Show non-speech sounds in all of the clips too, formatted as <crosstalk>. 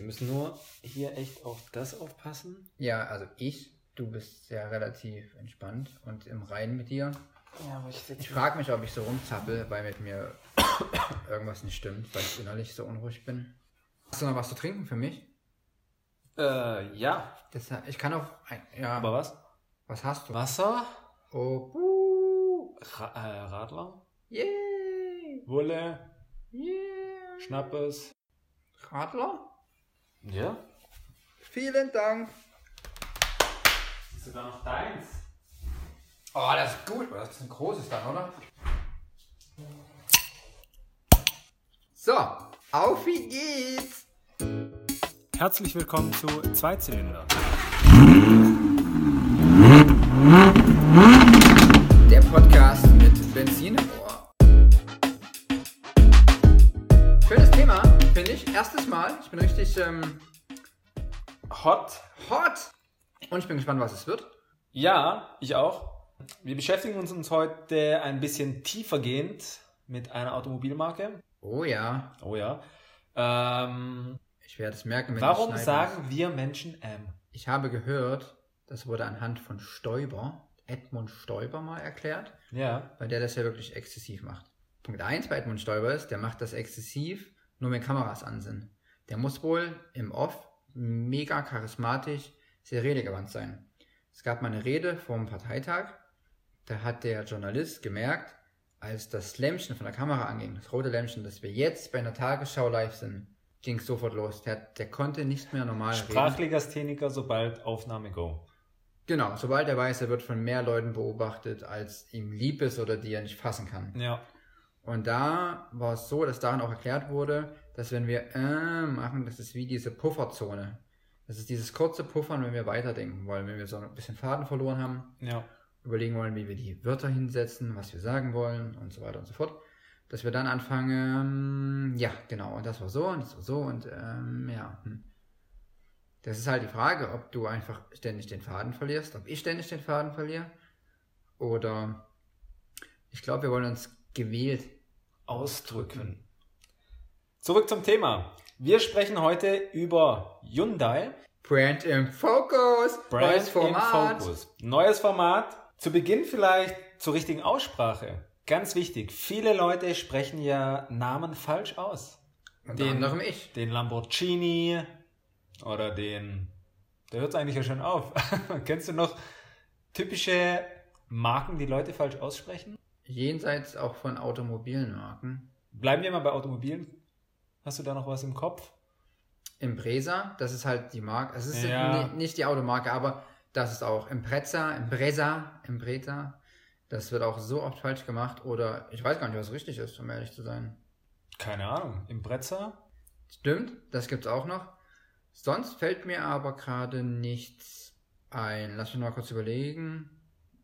Wir müssen nur hier echt auf das aufpassen. Ja, also ich, du bist ja relativ entspannt und im Reinen mit dir. Ja, aber ich Ich frage mich, ob ich so rumzappel, weil mit mir irgendwas nicht stimmt, weil ich innerlich so unruhig bin. Hast du noch was zu trinken für mich? Äh, ja. Das, ich kann auch. ein- Ja, Aber was? was hast du? Wasser? Oh, buh. Ra äh, Radler? Yay! Wolle? Yeah! Schnappes? Radler? Ja. Vielen Dank. Ist sogar noch deins. Oh, das ist gut. Das ist ein großes dann, oder? So, auf wie geht's? Herzlich willkommen zu Zweizylinder. Der Podcast mit Benzin ich. Erstes Mal. Ich bin richtig ähm, Hot. hot. Und ich bin gespannt, was es wird. Ja, ich auch. Wir beschäftigen uns, uns heute ein bisschen tiefergehend mit einer Automobilmarke. Oh ja, Oh ja. Ähm, ich werde es merken, wenn warum ich sagen wir Menschen M? Ich habe gehört, das wurde anhand von Stoiber, Edmund Stoiber mal erklärt, Ja. weil der das ja wirklich exzessiv macht. Punkt 1 bei Edmund Stoiber ist, der macht das exzessiv, nur wenn Kameras an sind. Der muss wohl im Off mega charismatisch, sehr redegewandt sein. Es gab mal eine Rede vor einem Parteitag, da hat der Journalist gemerkt, als das Lämpchen von der Kamera anging, das rote Lämpchen, dass wir jetzt bei einer Tagesschau live sind, ging es sofort los. Der, der konnte nicht mehr normal reden. Sprachlegastheniker, sobald Aufnahme go. Genau, sobald er weiß, er wird von mehr Leuten beobachtet, als ihm lieb ist oder die er nicht fassen kann. Ja. Und da war es so, dass darin auch erklärt wurde, dass wenn wir äh machen, das ist wie diese Pufferzone. Das ist dieses kurze Puffern, wenn wir weiterdenken wollen, wenn wir so ein bisschen Faden verloren haben, Ja. überlegen wollen, wie wir die Wörter hinsetzen, was wir sagen wollen und so weiter und so fort. Dass wir dann anfangen, ja, genau, und das war so und das war so und ähm, ja. hm. Das ist halt die Frage, ob du einfach ständig den Faden verlierst, ob ich ständig den Faden verliere oder ich glaube, wir wollen uns gewählt Ausdrücken. Zurück zum Thema. Wir sprechen heute über Hyundai. Brand im Focus, Brand neues Format. im Fokus. Neues Format. Zu Beginn vielleicht zur richtigen Aussprache. Ganz wichtig. Viele Leute sprechen ja Namen falsch aus. Unter Den- anderem ich. Den Lamborghini oder den. Da hört es eigentlich ja schon auf. <laughs> Kennst du noch typische Marken, die Leute falsch aussprechen? Jenseits auch von Automobilmarken. Bleiben wir mal bei Automobilen. Hast du da noch was im Kopf? Impresa, das ist halt die Marke. Es ist Ja. ni- nicht die Automarke, aber das ist auch Impreza, Impresa, Impreta. Das wird auch so oft falsch gemacht. Oder ich weiß gar nicht, was richtig ist, um ehrlich zu sein. Keine Ahnung. Impreza? Stimmt, das gibt's auch noch. Sonst fällt mir aber gerade nichts ein. Lass mich mal kurz überlegen.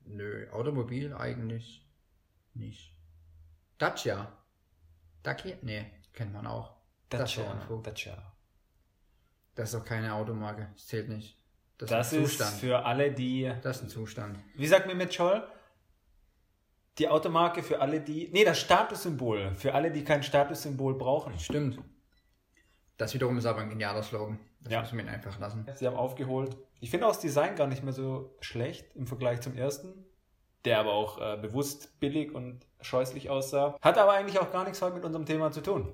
Nö, Automobil eigentlich nicht. Dacia. Dacia? Nee, kennt man auch. Unfug. Dacia. Das ist doch keine Automarke. Das zählt nicht. Das, Das ist ein ist Zustand. für alle, die. das ist ein Zustand. Wie sagt mir mit Scholl? Die Automarke für alle, die. Nee, das Statussymbol. Für alle, die kein Statussymbol brauchen. Stimmt. Das wiederum ist aber ein genialer Slogan. Das Ja. müssen wir ihn einfach lassen. Sie haben aufgeholt. Ich finde auch das Design gar nicht mehr so schlecht im Vergleich zum ersten, der aber auch äh, bewusst billig und scheußlich aussah. Hat aber eigentlich auch gar nichts heute mit unserem Thema zu tun.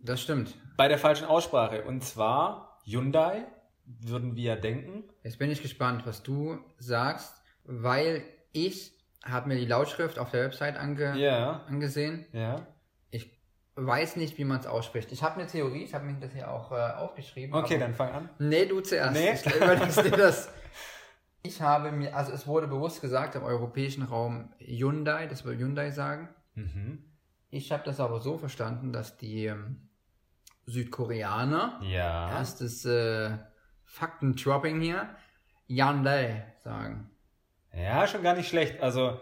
Das stimmt. Bei der falschen Aussprache. Und zwar Hyundai, würden wir denken. Jetzt bin ich gespannt, was du sagst, weil ich habe mir die Lautschrift auf der Website ange Ja, angesehen. ja. Ich weiß nicht, wie man es ausspricht. Ich habe eine Theorie, ich habe mir das hier auch äh, aufgeschrieben. Okay, dann fang an. Nee, du zuerst. Nee. Ich überlegst dir das. <laughs> Ich habe mir, also es wurde bewusst gesagt im europäischen Raum Hyundai, das will Hyundai sagen. Mhm. Ich habe das aber so verstanden, dass die ähm, Südkoreaner, Ja. erstes äh, Fakten-Dropping hier, Hyundai sagen. Ja, schon gar nicht schlecht. Also,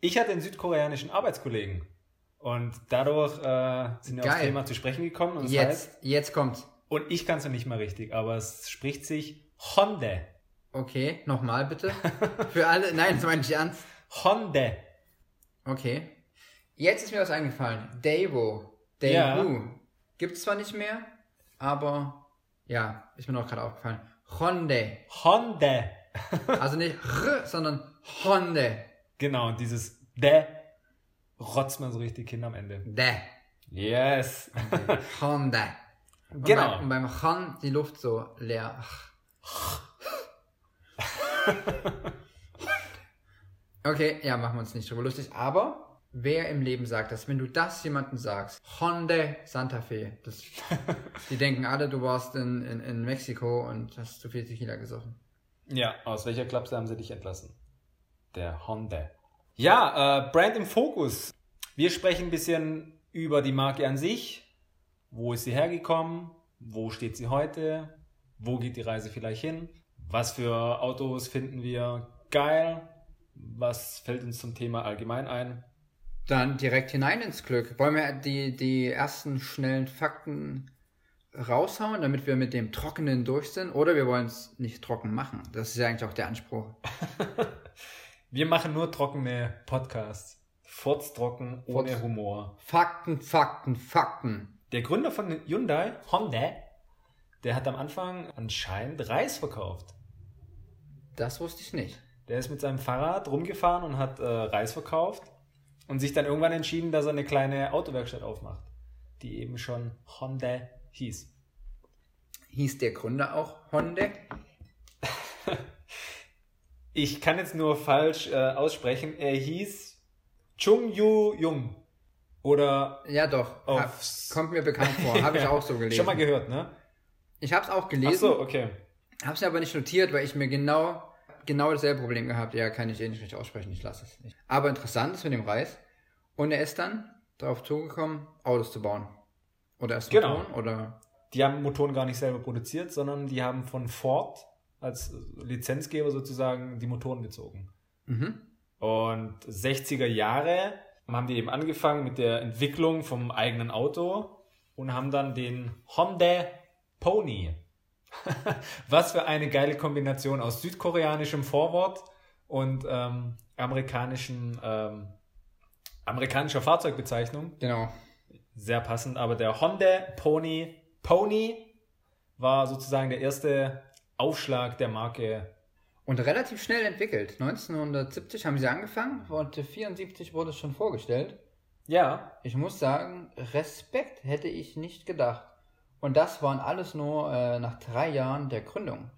ich hatte einen südkoreanischen Arbeitskollegen. Und dadurch äh, sind wir aufs Geil. Thema zu sprechen gekommen. Und, das heißt, Jetzt, jetzt kommt's. und ich kann es noch nicht mal richtig, aber es spricht sich Honda. Okay, nochmal bitte. Für alle, nein, das meine ich ernst. Honda. Okay. Jetzt ist mir was eingefallen. Daewoo. Ja. Daewoo. Gibt's zwar nicht mehr, aber Ja, ist mir noch gerade aufgefallen. Honde. Honda. Also nicht R, sondern Honde. Genau, und dieses de rotzt man so richtig hin am Ende. De. Yes. Honda. Und Genau. Beim, und beim Hon die Luft so leer. <laughs> Okay, ja, machen wir uns nicht drüber lustig. Aber wer im Leben sagt das, wenn du das jemandem sagst, Honda Santa Fe, das, <laughs> die denken alle, du warst in, in, in Mexiko und hast zu viel Tequila gesoffen. Ja, aus welcher Klapse haben sie dich entlassen? Der Honda. Ja, äh, Brand im Fokus. Wir sprechen ein bisschen über die Marke an sich. Wo ist sie hergekommen? Wo steht sie heute? Wo geht die Reise vielleicht hin? Was für Autos finden wir geil? Was fällt uns zum Thema allgemein ein? Dann direkt hinein ins Glück. Wollen wir die, die ersten schnellen Fakten raushauen, damit wir mit dem Trockenen durch sind? Oder wir wollen es nicht trocken machen? Das ist ja eigentlich auch der Anspruch. <laughs> Wir machen nur trockene Podcasts. Furztrocken, ohne Furz- Humor. Fakten, Fakten, Fakten. Der Gründer von Hyundai, Honda, der hat am Anfang anscheinend Reis verkauft. Das wusste ich nicht. Der ist mit seinem Fahrrad rumgefahren und hat äh, Reis verkauft und sich dann irgendwann entschieden, dass er eine kleine Autowerkstatt aufmacht, die eben schon Honda hieß. Hieß der Gründer auch Honda? <laughs> Ich kann jetzt nur falsch äh, aussprechen. Er hieß Chung Yu Jung. Oder Ja, doch. Ha Aufs- kommt mir bekannt vor. Habe ich <laughs> auch so gelesen. schon mal gehört, ne? ich habe es auch Ach gelesen. so, okay. Habe es aber nicht notiert, weil ich mir genau genau dasselbe Problem gehabt. Ja, kann ich eh nicht richtig aussprechen. Ich lasse es nicht. Aber interessant ist mit dem Reis. Und er ist dann darauf zugekommen, Autos zu bauen. Oder erst Genau. Motoren, oder Die haben Motoren gar nicht selber produziert, sondern die haben von Ford als Lizenzgeber sozusagen die Motoren bezogen. mhm. Und 60er Jahre haben die eben angefangen mit der Entwicklung vom eigenen Auto und haben dann den Honda Pony. <laughs> Was für eine geile Kombination aus südkoreanischem Vorwort und ähm, amerikanischen, ähm, amerikanischer Fahrzeugbezeichnung. genau. Sehr passend, aber der Honda Pony Pony war sozusagen der erste Aufschlag der Marke. Und relativ schnell entwickelt. 1970 haben sie angefangen und 1974 wurde es schon vorgestellt. Ja, Ich muss sagen, Respekt hätte ich nicht gedacht. Und das waren alles nur äh, nach drei Jahren der Gründung.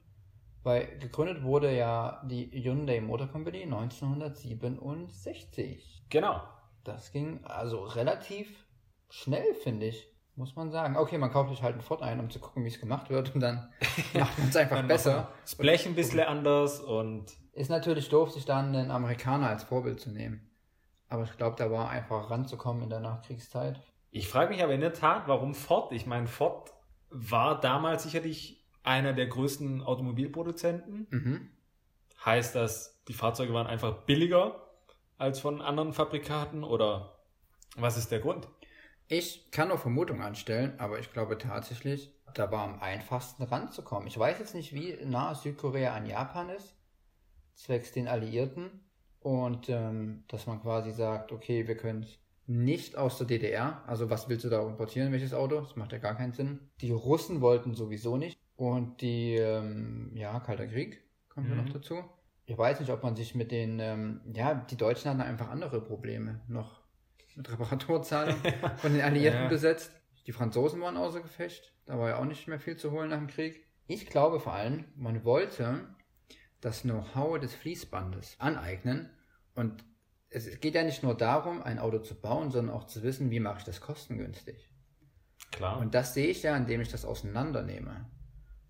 Weil gegründet wurde ja die Hyundai Motor Company 1967. genau. Das ging also relativ schnell, finde ich. Muss man sagen. Okay, man kauft sich halt einen Ford ein, um zu gucken, wie es gemacht wird. Und dann <laughs> macht man es einfach besser. Das Blech ein bisschen anders und Ist natürlich doof, sich dann einen Amerikaner als Vorbild zu nehmen. Aber ich glaube, da war einfach ranzukommen in der Nachkriegszeit. Ich frage mich aber in der Tat, warum Ford? Ich meine, Ford war damals sicherlich einer der größten Automobilproduzenten. Mhm. Heißt das, die Fahrzeuge waren einfach billiger als von anderen Fabrikaten oder was ist der Grund? Ich kann nur Vermutungen anstellen, aber ich glaube tatsächlich, da war am einfachsten ranzukommen. Ich weiß jetzt nicht, wie nah Südkorea an Japan ist, zwecks den Alliierten. Und ähm, dass man quasi sagt, okay, wir können es nicht aus der DDR. Also was willst du da importieren, welches Auto? Das macht ja gar keinen Sinn. Die Russen wollten sowieso nicht. Und die, ähm, ja, Kalter Krieg kommt ja Mhm. noch dazu. Ich weiß nicht, ob man sich mit den, ähm, ja, die Deutschen hatten einfach andere Probleme noch mit Reparaturzahlung <laughs> von den Alliierten Ja. besetzt. Die Franzosen waren außer Gefecht. Da war ja auch nicht mehr viel zu holen nach dem Krieg. Ich glaube vor allem, man wollte das Know-how des Fließbandes aneignen. Und es geht ja nicht nur darum, ein Auto zu bauen, sondern auch zu wissen, wie mache ich das kostengünstig. Klar. Und das sehe ich ja, indem ich das auseinandernehme.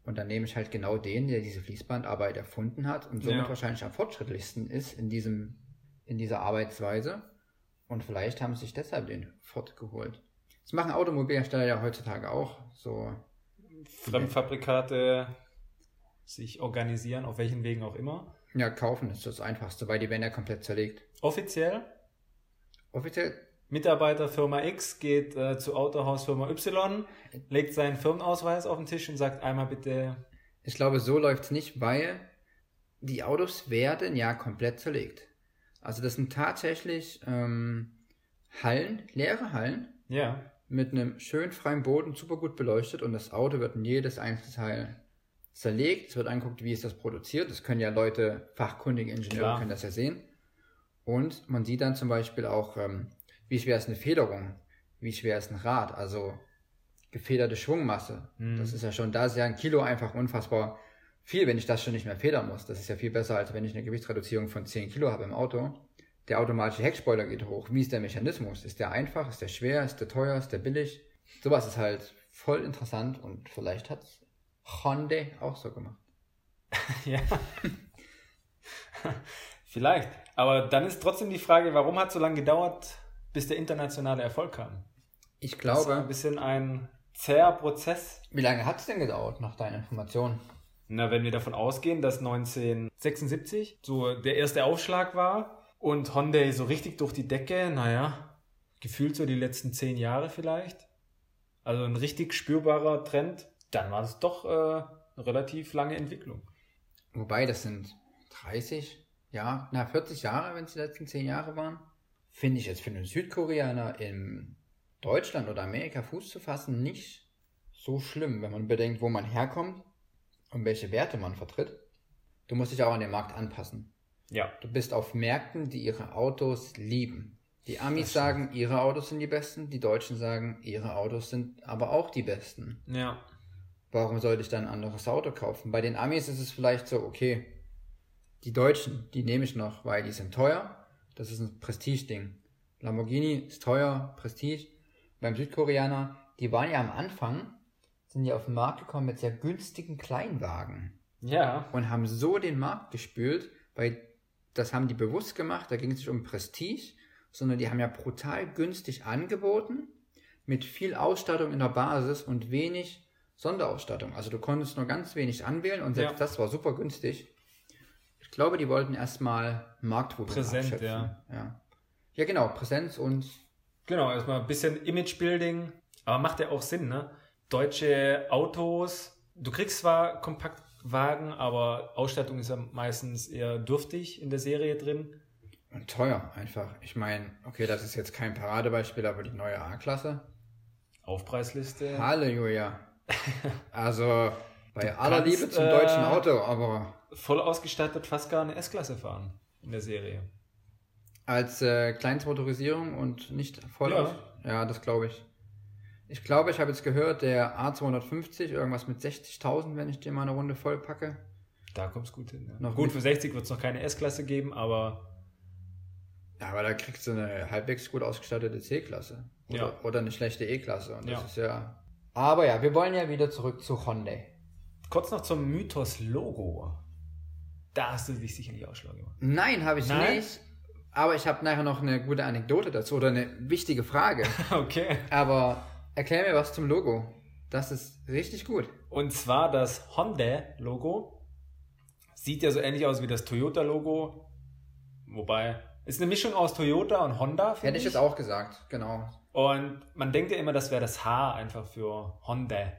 Und dann nehme ich halt genau den, der diese Fließbandarbeit erfunden hat und somit Ja. wahrscheinlich am fortschrittlichsten ist in diesem, in dieser Arbeitsweise. Und vielleicht haben sie sich deshalb den Ford geholt. Das machen Automobilhersteller ja heutzutage auch. So, Fremdfabrikate sich organisieren, auf welchen Wegen auch immer. ja, kaufen ist das Einfachste, weil die werden ja komplett zerlegt. Offiziell, Offiziell, Mitarbeiter Firma X geht äh, zu Autohaus Firma Y, legt seinen Firmenausweis auf den Tisch und sagt einmal bitte, ich glaube, so läuft's nicht, weil die Autos werden ja komplett zerlegt. Also das sind tatsächlich ähm, Hallen, leere Hallen, ja, mit einem schön freien Boden, super gut beleuchtet und das Auto wird in jedes einzelne Teil zerlegt. Es wird angeguckt, wie ist das produziert. Das können ja Leute, fachkundige Ingenieure Klar. können das ja sehen. Und man sieht dann zum Beispiel auch, ähm, wie schwer ist eine Federung, wie schwer ist ein Rad, also gefederte Schwungmasse. Mhm. Das ist ja schon, da ist ja ein Kilo einfach unfassbar viel, wenn ich das schon nicht mehr federn muss. Das ist ja viel besser, als wenn ich eine Gewichtsreduzierung von 10 Kilo habe im Auto. Der automatische Heckspoiler geht hoch. Wie ist der Mechanismus? Ist der einfach? Ist der schwer? Ist der teuer? Ist der billig? Sowas ist halt voll interessant und vielleicht hat Honda auch so gemacht. <laughs> Ja. <laughs> Vielleicht. Aber dann ist trotzdem die Frage, warum hat es so lange gedauert, bis der internationale Erfolg kam? Ich Das war ein glaube, bisschen ein zäher Prozess. wie lange hat es denn gedauert, nach deiner Information? Na, wenn wir davon ausgehen, dass 1976 so der erste Aufschlag war und Hyundai so richtig durch die Decke, naja, gefühlt so die letzten zehn Jahre vielleicht. Also ein richtig spürbarer Trend. Dann war es doch äh, eine relativ lange Entwicklung. Wobei, das sind 30 Jahre, na 40 Jahre, wenn es die letzten 10 Jahre waren. Finde ich jetzt für einen Südkoreaner in Deutschland oder Amerika Fuß zu fassen nicht so schlimm, wenn man bedenkt, wo man herkommt und welche Werte man vertritt. Du musst dich auch an den Markt anpassen. Ja. Du bist auf Märkten, die ihre Autos lieben. Die Amis sagen, ihre Autos sind die besten, die Deutschen sagen, ihre Autos sind aber auch die besten. Ja. Warum sollte ich dann ein anderes Auto kaufen? Bei den Amis ist es vielleicht so, okay, die Deutschen, die nehme ich noch, weil die sind teuer. Das ist ein Prestige-Ding. Lamborghini ist teuer, Prestige. Beim Südkoreaner, die waren ja am Anfang, sind ja auf den Markt gekommen mit sehr günstigen Kleinwagen Ja. und haben so den Markt gespült, weil das haben die bewusst gemacht, da ging es nicht um Prestige, sondern die haben ja brutal günstig angeboten, mit viel Ausstattung in der Basis und wenig Sonderausstattung. Also du konntest nur ganz wenig anwählen und selbst Ja. das war super günstig. Ich glaube, die wollten erstmal Marktvolumen Präsent, abschöpfen. ja. ja. Ja, genau, Präsenz und Genau, erstmal ein bisschen Imagebuilding. Aber macht ja auch Sinn, ne? Deutsche Autos. Du kriegst zwar Kompaktwagen, aber Ausstattung ist ja meistens eher dürftig in der Serie drin. und teuer einfach. Ich meine, okay, das ist jetzt kein Paradebeispiel, aber die neue A-Klasse. Aufpreisliste. Halleluja. <laughs> Also bei aller kannst, Liebe zum äh, deutschen Auto, aber Voll ausgestattet, fast gar eine S-Klasse fahren in der Serie. als äh, Kleinstmotorisierung und nicht voll. Ja. aus- ja, das glaube ich. Ich glaube, ich habe jetzt gehört, der A250, irgendwas mit 60.000, wenn ich den mal eine Runde voll packe. Da kommt es gut hin. Ja. Noch gut, für 60 wird es noch keine S-Klasse geben, aber Ja, aber da kriegst du eine halbwegs gut ausgestattete C-Klasse. Oder, Ja. oder eine schlechte E-Klasse. Und das Ja. ist ja. Aber ja, wir wollen ja wieder zurück zu Hyundai. kurz noch zum Mythos Logo. Da hast du dich sicherlich auch schlau gemacht. Nein, habe ich Nein? nicht. Aber ich habe nachher noch eine gute Anekdote dazu oder eine wichtige Frage. <laughs> Okay. Aber erklär mir was zum Logo. Das ist richtig gut. Und zwar das Honda-Logo. Sieht ja so ähnlich aus wie das Toyota-Logo. Wobei, ist eine Mischung aus Toyota und Honda. finde Hätte ich jetzt auch gesagt, genau. Und man denkt ja immer, das wäre das H einfach für Honda.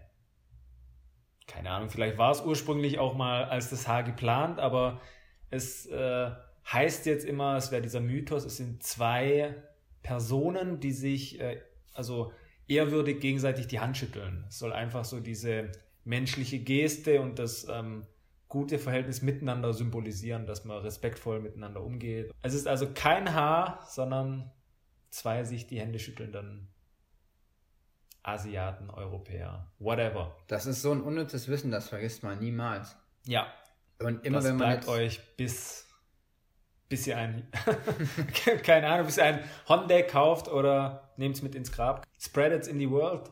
Keine Ahnung, vielleicht war es ursprünglich auch mal als das H geplant, aber es äh, heißt jetzt immer, es wäre dieser Mythos, es sind zwei Personen, die sich äh, also ehrwürdig gegenseitig die Hand schütteln. Es soll einfach so diese menschliche Geste und das ähm, gute Verhältnis miteinander symbolisieren, dass man respektvoll miteinander umgeht. Es ist also kein H, sondern zwei sich die Hände schüttelnden Asiaten, Europäer, whatever. Das ist so ein unnützes Wissen, das vergisst man niemals. Ja, Und immer das wenn man bleibt jetzt, euch bis, bis ihr ein, <laughs> keine Ahnung, bis ihr ein Honda kauft oder nehmt es mit ins Grab. Spread it in the world.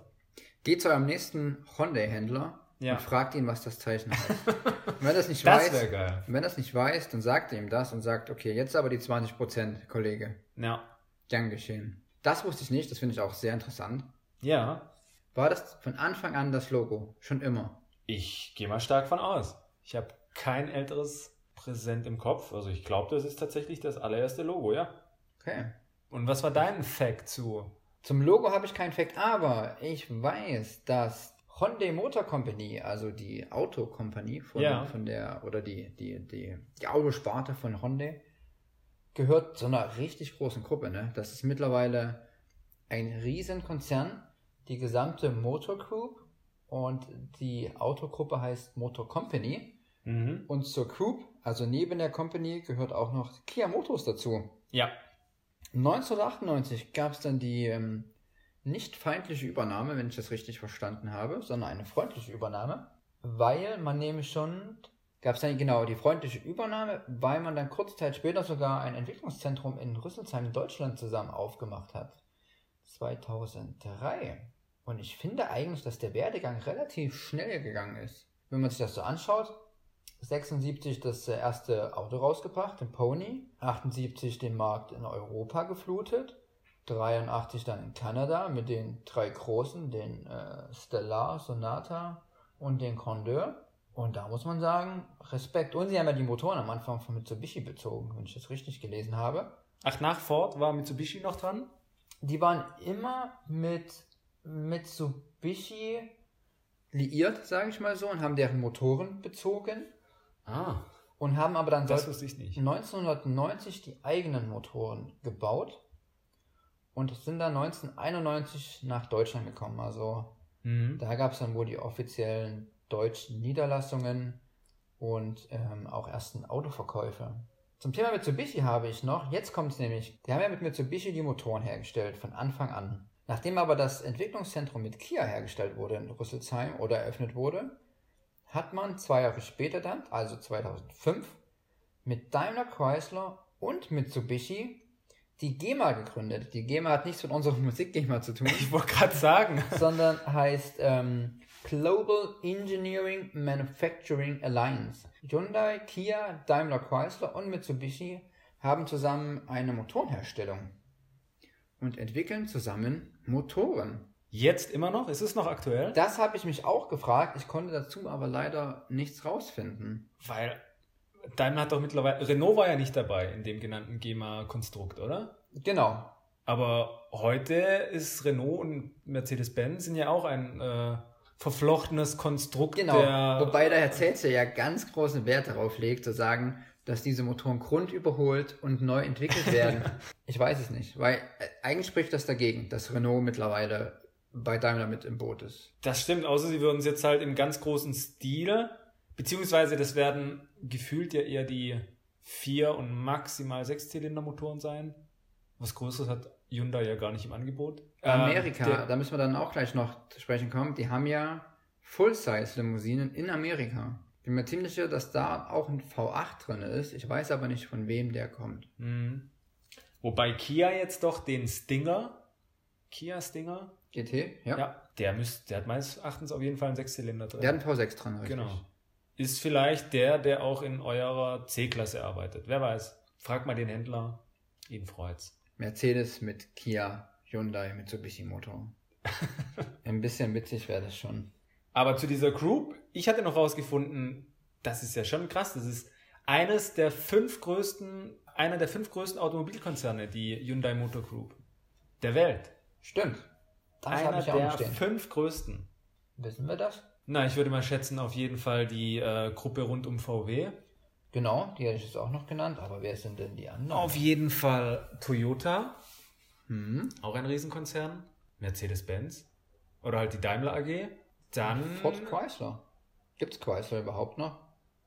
geht zu eurem nächsten Hyundai-Händler Ja. und fragt ihn, was das Zeichen heißt. <laughs> und wenn das nicht Das weiß, geil. wenn das nicht weiß, dann sagt er ihm das und sagt, okay, jetzt aber die 20%, Kollege. Ja. Gern geschehen. Das wusste ich nicht, das finde ich auch sehr interessant. Ja, War das von Anfang an das Logo? Schon immer? ich gehe mal stark von aus. Ich habe kein älteres Präsent im Kopf. Also ich glaube, das ist tatsächlich das allererste Logo, ja. Okay. Und was war dein Fact zu? Zum Logo habe ich keinen Fact, aber ich weiß, dass Hyundai Motor Company, also die Autokompanie von, Ja. von der, oder die, die, die, die Autosparte von Hyundai, gehört zu einer richtig großen Gruppe. Ne? Das ist mittlerweile ein Riesenkonzern die gesamte Motor Group und die Autogruppe heißt Motor Company. Mhm. Und zur Group, also neben der Company, gehört auch noch Kia Motors dazu. Ja. 1998 gab es dann die ähm, nicht feindliche Übernahme, wenn ich das richtig verstanden habe, sondern eine freundliche Übernahme, weil man nämlich schon, gab es dann genau die freundliche Übernahme, weil man dann kurze Zeit später sogar ein Entwicklungszentrum in Rüsselsheim in Deutschland zusammen aufgemacht hat. 2003. Und ich finde eigentlich, dass der Werdegang relativ schnell gegangen ist. Wenn man sich das so anschaut, 76 das äh, erste Auto rausgebracht, den Pony, 78 den Markt in Europa geflutet, 83 dann in Kanada mit den drei großen, den äh, Stellar, Sonata und den Condor. Und da muss man sagen, Respekt. Und sie haben ja die Motoren am Anfang von Mitsubishi bezogen, wenn ich das richtig gelesen habe. Ach, nach Ford war Mitsubishi noch dran? Die waren immer mit Mitsubishi liiert, sage ich mal so, und haben deren Motoren bezogen Ah, und haben aber dann das seit wusste ich nicht. 1990 die eigenen Motoren gebaut und sind dann 1991 nach Deutschland gekommen. Also Mhm. da gab es dann wohl die offiziellen deutschen Niederlassungen und ähm, auch ersten Autoverkäufe. Zum Thema Mitsubishi habe ich noch, jetzt kommt es nämlich, die haben ja mit Mitsubishi die Motoren hergestellt, von Anfang an. Nachdem aber das Entwicklungszentrum mit Kia hergestellt wurde in Rüsselsheim oder eröffnet wurde, hat man zwei Jahre später dann, also 2005, mit Daimler Chrysler und Mitsubishi die GEMA gegründet. Die GEMA hat nichts mit unserer <laughs> Musik-GEMA zu tun Ich wollte gerade sagen. <laughs> sondern heißt ähm, Global Engineering Manufacturing Alliance. Hyundai, Kia, Daimler Chrysler und Mitsubishi haben zusammen eine Motorenherstellung und entwickeln zusammen Motoren. Jetzt immer noch? Ist es noch aktuell? Das habe ich mich auch gefragt, ich konnte dazu aber leider nichts rausfinden. Weil Daimler hat doch mittlerweile. Renault war ja nicht dabei in dem genannten GEMA-Konstrukt, oder? Genau. Aber heute ist Renault und Mercedes-Benz sind ja auch ein äh, verflochtenes Konstrukt Genau. Wobei der Herr Zelze ja ganz großen Wert darauf legt, zu sagen, dass diese Motoren grundüberholt und neu entwickelt werden. <laughs> ich weiß es nicht, weil äh, eigentlich spricht das dagegen, dass Renault mittlerweile bei Daimler mit im Boot ist. Das stimmt, außer sie würden es jetzt halt im ganz großen Stil, beziehungsweise das werden gefühlt ja eher die vier und maximal sechs Motoren sein. Was Größeres hat Hyundai ja gar nicht im Angebot. Amerika, Ähm, der- da müssen wir dann auch gleich noch zu sprechen kommen, die haben ja Full-Size-Limousinen in Amerika. Bin mir ziemlich sicher, dass da auch ein V8 drin ist. Ich weiß aber nicht, von wem der kommt. Mhm. Wobei Kia jetzt doch den Stinger, Kia Stinger, GT? Ja. ja, der müsste, der hat meines Erachtens auf jeden Fall einen Sechszylinder drin. Der hat einen V6 dran, richtig. Genau. Ist vielleicht der, der auch in eurer C-Klasse arbeitet. Wer weiß. Frag mal den Händler. Ihn freut's. Mercedes mit Kia, Hyundai, Mitsubishi Motor. <laughs> Ein bisschen witzig wäre das schon. Aber zu dieser Group, ich hatte noch rausgefunden, das ist ja schon krass. Das ist eines der fünf größten, einer der fünf größten Automobilkonzerne, die Hyundai Motor Group der Welt. Stimmt. Das einer ich auch der stehen. fünf größten. Wissen wir das? Na, ich würde mal schätzen, auf jeden Fall die äh, Gruppe rund um VW. Genau, die hätte ich jetzt auch noch genannt, aber wer sind denn die anderen? Auf jeden Fall Toyota, Hm. auch ein Riesenkonzern. Mercedes-Benz. Oder halt die Daimler AG. Dann. Ford Chrysler. Gibt's Chrysler überhaupt noch?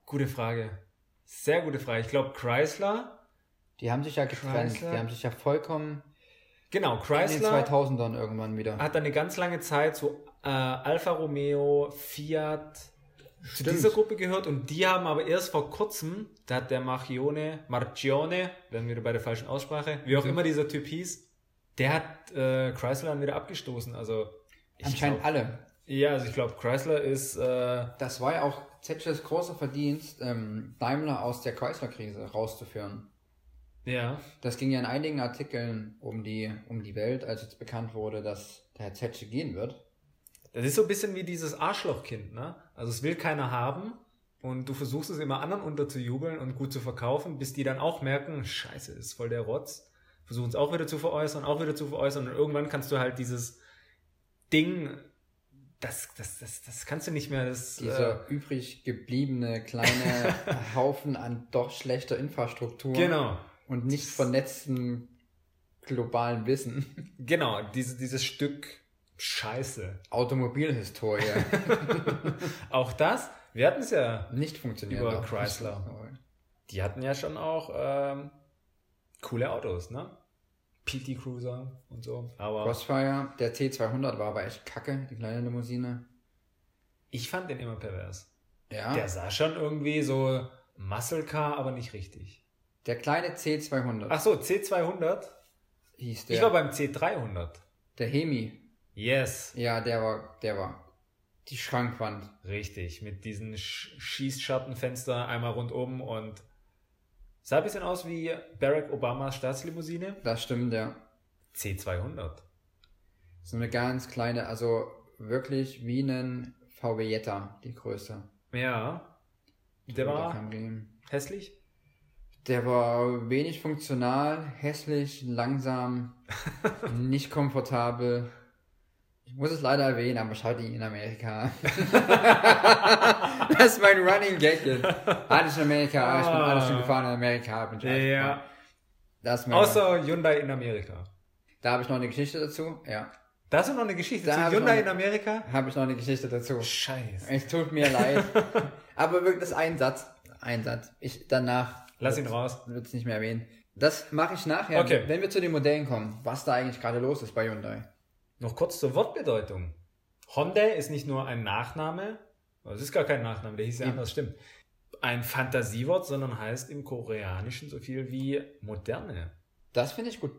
Gute Frage. Sehr gute Frage. Ich glaube, Chrysler. Die haben sich ja getrennt. Chrysler. Die haben sich ja vollkommen Genau, in den Chrysler 2000ern irgendwann wieder. hat eine ganz lange Zeit zu äh, Alfa Romeo, Fiat, zu Stimmt. dieser Gruppe gehört und die haben aber erst vor kurzem, da hat der Marchione, Marchione, dann wieder bei der falschen Aussprache, wie auch Mhm. immer dieser Typ hieß, der hat äh, Chrysler dann wieder abgestoßen. Also ich Anscheinend glaub, alle. Ja, also ich glaube, Chrysler ist äh, Das war ja auch Zetsches großer Verdienst, ähm, Daimler aus der Chrysler-Krise rauszuführen. ja Das ging ja in einigen Artikeln um die, um die Welt, als jetzt bekannt wurde, dass der Herr Zetsche gehen wird. Das ist so ein bisschen wie dieses Arschlochkind, ne? Also es will keiner haben und du versuchst es immer anderen unterzujubeln und gut zu verkaufen, bis die dann auch merken, scheiße, ist voll der Rotz. Versuchen es auch wieder zu veräußern, auch wieder zu veräußern und irgendwann kannst du halt dieses Ding, das, das, das, das kannst du nicht mehr, das, äh, Dieser übrig gebliebene kleine <laughs> Haufen an doch schlechter Infrastruktur genau, und nicht vernetzten globalen Wissen. genau, diese, dieses Stück Scheiße. Automobilhistorie. <laughs> Auch das, wir hatten es ja nicht funktioniert. über Chrysler. Die hatten ja schon auch ähm, coole Autos, ne? PT Cruiser und so. Aber Crossfire, der T200 war aber echt kacke, die kleine Limousine. ich fand den immer pervers. Ja, Der sah schon irgendwie so Muscle Car, aber nicht richtig. der kleine C200 Ach so, C200. hieß der. Ich war beim C300. der Hemi. Yes. Ja, der war, der war die Schrankwand. Richtig, mit diesen Sch Schießschartenfenster einmal rundum und sah ein bisschen aus wie Barack Obamas Staatslimousine. Das stimmt, ja. C200. So eine ganz kleine, also wirklich wie ein VW Jetta, die Größe. Ja. Der war hässlich. Der war wenig funktional, hässlich, langsam, <laughs> nicht komfortabel. Ich muss es leider erwähnen, aber schaut ihn in Amerika. <laughs> das ist mein Running Gag jetzt. Alles in Amerika, ich bin Ah. alles schon gefahren in Amerika. Bin. Ja. Das ist Außer Hyundai in Amerika. Da habe ich noch eine Geschichte dazu. Ja. Da hast du noch eine Geschichte Da zu Hyundai noch- in Amerika? Habe ich noch eine Geschichte dazu. Scheiße. Es tut mir leid. <laughs> Aber wirklich das ist ein Satz. Ein Satz. Ich danach Lass ihn raus. wird es nicht mehr erwähnen. Das mache ich nachher, Okay. wenn wir zu den Modellen kommen, was da eigentlich gerade los ist bei Hyundai. Noch kurz zur Wortbedeutung. Hyundai ist nicht nur ein Nachname, das ist gar kein Nachname, der hieß ja anders, stimmt. Ein Fantasiewort, sondern heißt im Koreanischen so viel wie moderne. Das finde ich gut.